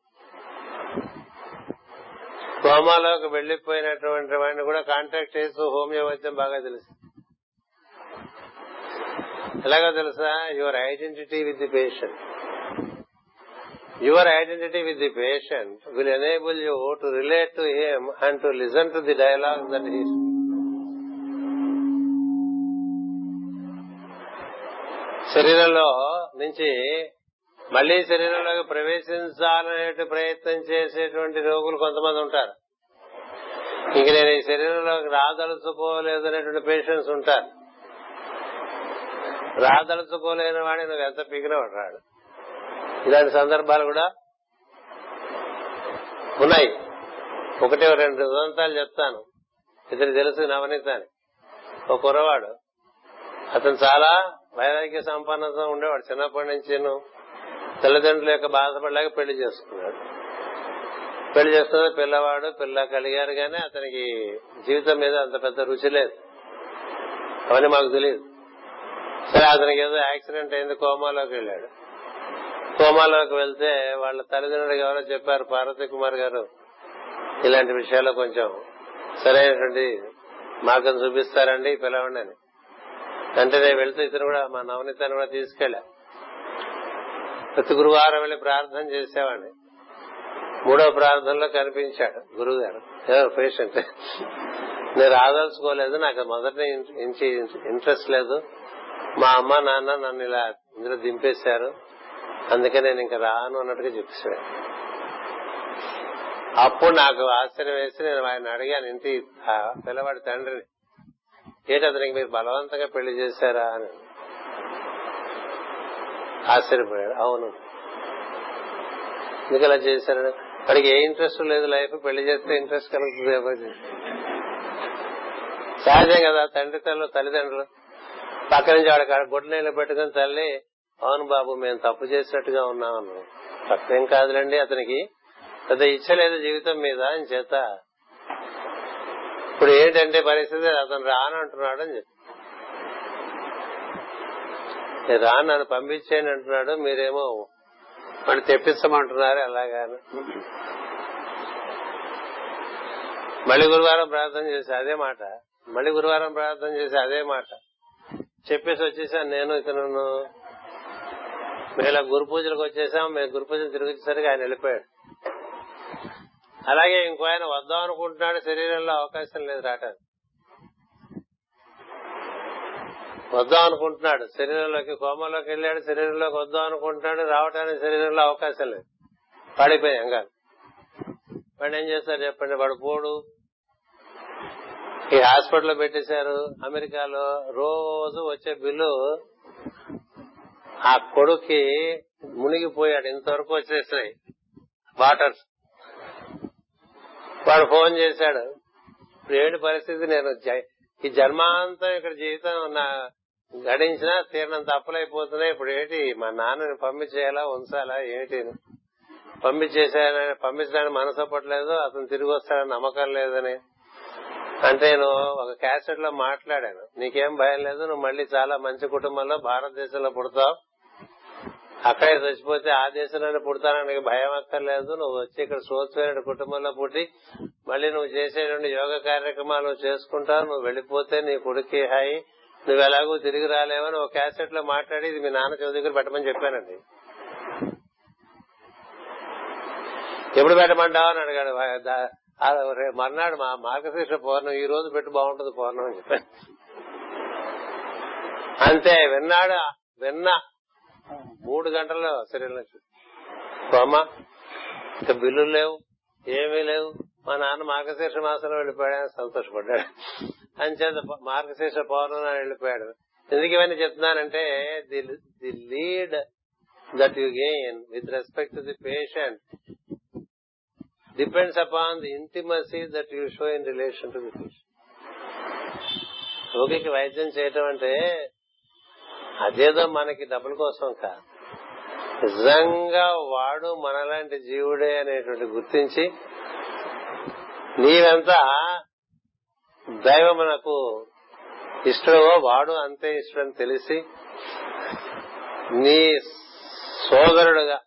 కోమాలోకి వెళ్ళిపోయినటువంటి వాడిని కూడా కాంటాక్ట్ చేస్తూ హోమియో బాగా తెలుసు. ఎలాగో తెలుసా? Your identity with the patient your identity with the patient will enable you to relate to him and to listen to the dialogue that he శరీరంలో నుంచి మళ్ళీ శరీరంలోకి ప్రవేశించాలనే ప్రయత్నం చేసేటువంటి రోగులు కొంతమంది ఉంటారు. ఇంక నేను ఈ శరీరంలోకి రాదలుచుకోలేదు అనేటువంటి పేషెంట్స్ ఉంటారు. రాదలుచుకోలేని వాడిని నువ్వు ఎంత పీకిన ఉంటాడు ఇలాంటి సందర్భాలు కూడా ఉన్నాయి. ఒకటి రెండు ఉదంతాలు చెప్తాను. ఇతను తెలుసు నవనీతాన్ని ఒక కుర్రవాడు. అతను చాలా వైరాగ్య సంపన్నత ఉండేవాడు. చిన్నప్పటి నుంచి తల్లిదండ్రుల యొక్క బాధపడలేక పెళ్ళి చేసుకున్నాడు. పెళ్ళి చేసుకున్న పిల్లవాడు పిల్ల కలిగారు గానీ అతనికి జీవితం మీద అంత పెద్ద రుచి లేదు. అవన్నీ మాకు తెలియదు సరే అతనికి ఏదో యాక్సిడెంట్ అయింది కోమాలోకి వెళ్ళాడు. కోమాలోకి వెళ్తే వాళ్ళ తల్లిదండ్రులకు ఎవరో చెప్పారు పార్వతీ కుమార్ గారు ఇలాంటి విషయాల్లో కొంచెం సరైనటువంటి మార్గం చూపిస్తారండి పిలవండి అని. అంటే నేను వెళ్తే ఇతను కూడా మా నవనీతను కూడా తీసుకెళ్ళా. ప్రతి గురువారం వెళ్ళి ప్రార్థన చేసేవాడిని. మూడో ప్రార్థనలో కనిపించాడు గురువు గారు. పేషెంట్ నేను రాదలుచుకోలేదు నాకు మొదటి నుంచి ఇంట్రెస్ట్ లేదు. మా అమ్మ నాన్న నన్ను ఇలా ఇందులో దింపేశారు. అందుకే నేను ఇంకా రాను అన్నట్టుగా చెప్పేశాడు. అప్పుడు నాకు ఆశ్చర్యం వేసి నేను ఆయన అడిగాను ఇంటి పిల్లవాడి తండ్రిని ఏంటి అతనికి మీరు బలవంతంగా పెళ్ళి చేశారా? అని. ఆశ్చర్యపోయాడు. అవును. ఎందుకు అలా చేశారు? వాడికి ఏ ఇంట్రెస్ట్ లేదు లైఫ్ పెళ్ళి చేస్తే ఇంట్రెస్ట్ కలుగుతుంది సహజం కదా తండ్రి తల్లు తల్లిదండ్రులు. పక్క నుంచి వాడు గుడ్డ నీళ్ళు పెట్టుకుని తల్లి అవును బాబు మేము తప్పు చేసినట్టుగా ఉన్నామను. తప్పేం కాదులండి అతనికి పెద్ద ఇచ్చలేదు జీవితం మీద అని చేత. ఇప్పుడు ఏంటంటే పరిస్థితి అతను రానంటున్నాడు అని చెప్పి. రా నన్ను పంపించేయండి అంటున్నాడు మీరేమో మనం తెప్పించమంటున్నారు అలాగాను మళ్ళీ గురువారం ప్రార్థన చేసి అదే మాట. మళ్ళీ గురువారం ప్రార్థన చేసి అదే మాట. చెప్పేసి వచ్చేసాను నేను ఇతను మేము ఇలా గురు పూజలకు వచ్చేసాం. మేము గురు పూజలు తిరిగి ఆయన వెళ్ళిపోయాడు. అలాగే ఇంకో ఆయన వద్దాం అనుకుంటున్నాడు శరీరంలో అవకాశం లేదు రావటానికి. వద్దాం అనుకుంటున్నాడు. శరీరంలోకి కోమలోకి వెళ్ళాడు శరీరంలోకి వద్దాం అనుకుంటున్నాడు రావటానికి శరీరంలో అవకాశం లేదు. పడిపోయాం కాదు వాడు ఏం చేస్తారు చెప్పండి? వాడు పోడు. ఈ హాస్పిటల్లో పెట్టేశారు. అమెరికాలో రోజు వచ్చే బిల్లు ఆ కొడుక్కి మునిగిపోయాడు. ఇంతవరకు వచ్చేసాయి వాటర్స్ వాడు ఫోన్ చేశాడు. ఇప్పుడు పరిస్థితి? నేను ఈ జన్మాంతం ఇక్కడ జీవితం నా గడించినా తీరడం అప్పులైపోతున్నాయి ఇప్పుడు ఏంటి? మా నాన్నని పంపించేయాలా ఉంచాలా? ఏంటి? పంపించేసా పంపించడానికి మనసు అతను తిరిగి వస్తాడని నమ్మకం లేదని. అంటే నేను ఒక క్యాసెట్లో మాట్లాడాను. నీకేం భయం లేదు నువ్వు మళ్ళీ చాలా మంచి కుటుంబంలో భారతదేశంలో పుడతావు. అక్కడే చచ్చిపోతే ఆ దేశంలోనే పుడతానని భయం అక్కర్లేదు. నువ్వు వచ్చి ఇక్కడ సోత్వేరుడు కుటుంబంలో పుట్టి మళ్ళీ నువ్వు చేసేటువంటి యోగ కార్యక్రమాలు చేసుకుంటావు. నువ్వు వెళ్ళిపోతే నీ కొడుక్కి హాయి నువ్వు ఎలాగో తిరిగి రాలేవని ఒక క్యాసెట్లో మాట్లాడి ఇది మీ నాన్న చదువు దగ్గర పెట్టమని చెప్పానండి. ఎప్పుడు పెట్టమంటావు అని అడిగాడు. మర్నాడు మా మార్గశీర్ష పౌర్ణం ఈ రోజు పెట్టి బాగుంటుంది పౌర్ణం అని చెప్పాను. అంతే విన్నాడు? విన్నా. మూడు గంటల్లో శరీరం అమ్మ ఇంకా బిల్లులు లేవు ఏమీ లేవు. మా నాన్న మార్గశీర్ష మాసంలో వెళ్ళిపోయాడని సంతోషపడ్డాడు. అంచేత మార్గశీర్ష పౌర్ణమి వెళ్ళిపోయాడు. ఎందుకు ఇవన్నీ చెప్తున్నానంటే the the lead that you gain with respect to the patient depends upon the intimacy that you show in relation to the patient రోగికి వైద్యం చేయటం అంటే అదేదో మనకి డబ్బుల కోసం కాదు నిజంగా వాడు మనలాంటి జీవుడే అనేటువంటి గుర్తించి నీవెంత దైవమునకు ఇష్టమో వాడు అంతే ఇష్టమని తెలిసి నీ సోదరుడుగా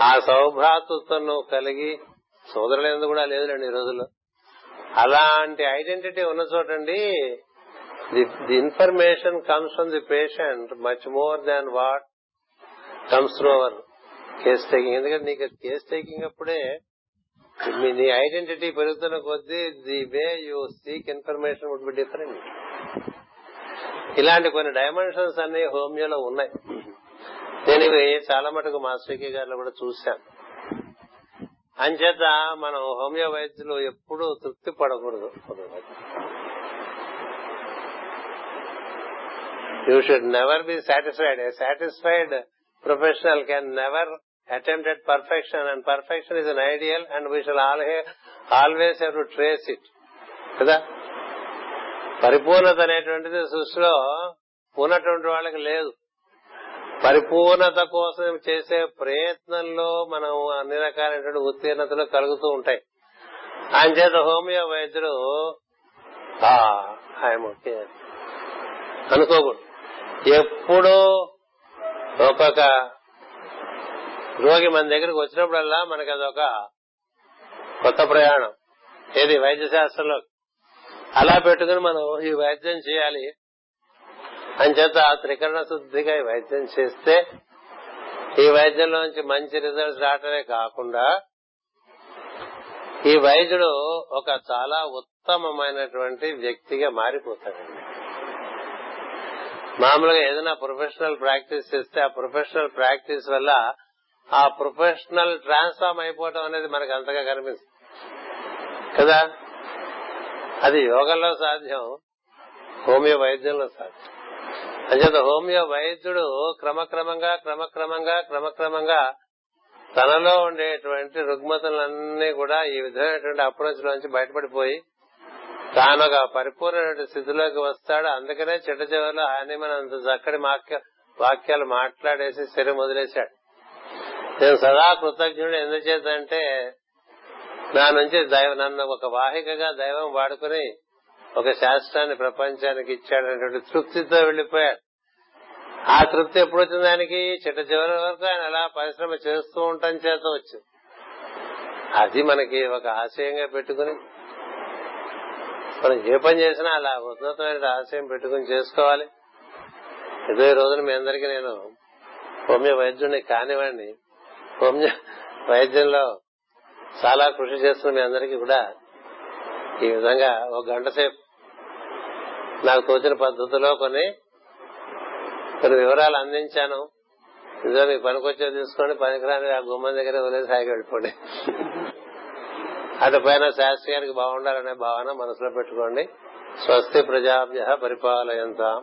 ఆ సౌభ్రాతృత్వం కలిగి సోదరులు ఎందుకు కూడా లేదులేండి ఈ రోజుల్లో. అలాంటి ఐడెంటిటీ ఉన్న చోటండి the the information comes from the patient much more than what comes through our case taking. ఎందుకంటే నీకు కేస్ టేకింగ్ అప్పుడే నీ ఐడెంటిటీ పెరుగుతున్న కొద్దీ the way you seek information would be different. ఇలాంటి కొన్ని డైమెన్షన్స్ అన్ని హోమియోలో ఉన్నాయి. నేను ఇవి చాలా మటుకు మా శ్రీకి గారిలో కూడా చూశాను. అంచేత మనం హోమియో వైద్యులు ఎప్పుడూ తృప్తి పడకూడదు. You should never be satisfied satisfied professional can never attempt at perfection and perfection is an ideal and we shall always have to trace it కదా? పరిపూర్ణత అనేటువంటిది సృష్టిలో ఉన్నటువంటి వాళ్ళకి లేదు. పరిపూర్ణత కోసం చేసే ప్రయత్నంలో మనం అన్ని రకాలైనటువంటి ఉత్తీర్ణతలు కలుగుతూ ఉంటాయి. ఆయన చేత హోమియో వైద్యుడు ఐఎమ్ ఓకే. అనుకోకూడదు. ఎప్పుడూ ఒక్కొక్క రోగి మన దగ్గరికి వచ్చినప్పుడల్లా మనకి అదొక కొత్త ప్రయాణం. ఏది వైద్య శాస్త్రంలో అలా పెట్టుకుని మనం ఈ వైద్యం చేయాలి. అంచేత త్రికరణ శుద్ధిగా ఈ వైద్యం చేస్తే ఈ వైద్యంలోంచి మంచి రిజల్ట్స్ రావటమే కాకుండా ఈ వైద్యుడు ఒక చాలా ఉత్తమమైనటువంటి వ్యక్తిగా మారిపోతాడండి. మామూలుగా ఏదైనా ప్రొఫెషనల్ ప్రాక్టీస్ చేస్తే ఆ ప్రొఫెషనల్ ప్రాక్టీస్ వల్ల ఆ ప్రొఫెషనల్ ట్రాన్స్ఫార్మ్ అయిపోవటం అనేది మనకు అంతగా కనిపిస్తుంది. కదా? అది యోగంలో సాధ్యం హోమియో వైద్యంలో సాధ్యం. అంచేత హోమియో వైద్యుడు క్రమక్రమంగా క్రమక్రమంగా క్రమక్రమంగా తనలో ఉండేటువంటి రుగ్మతలన్నీ కూడా ఈ విధమైనటువంటి అప్రోచ్ లోంచి బయటపడిపోయి తాను ఒక పరిపూర్ణ స్థితిలోకి వస్తాడు. అందుకనే చిట్ట చివరిలో ఆయన అంత చక్కటి వాక్యాలు మాట్లాడేసి శరీరం వదిలేశాడు. నేను సదా కృతజ్ఞుడు. ఎందుచేతంటే నా నుంచి దైవ నన్ను ఒక వాహికగా దైవం వాడుకుని ఒక శాస్త్రాన్ని ప్రపంచానికి ఇచ్చాడనేటువంటి తృప్తితో వెళ్ళిపోయాడు ఆ తృప్తి ఎప్పుడు వచ్చింది ఆయనకి చిట్ట చివరి వరకు ఆయన అలా పరిశ్రమ చేస్తూ ఉండటం చేత వచ్చింది. అది మనకి ఒక ఆశయంగా పెట్టుకుని మనం ఏ పని చేసినా అలా ఉన్నతమైన ఆశయం పెట్టుకుని చేసుకోవాలి. ఇదే రోజున మీ అందరికీ నేను హోమియో వైద్యుడిని కానివ్వండి హోమియో వైద్యంలో చాలా కృషి చేస్తున్న మీ అందరికీ కూడా ఈ విధంగా ఒక గంట సేపు నాకు తోచిన పద్ధతిలో కొన్ని కొన్ని వివరాలు అందించాను. ఇదో మీ పనికొచ్చే తీసుకోండి పనికిరాని ఆ గుమ్మం దగ్గర వదిలేసి సాగి వెళ్ళిపోండి. అటు పైన శాస్త్రి గారికి బాగుండాలనే భావన మనసులో పెట్టుకోండి. స్వస్తి ప్రజాభ్య పరిపాలయంతా.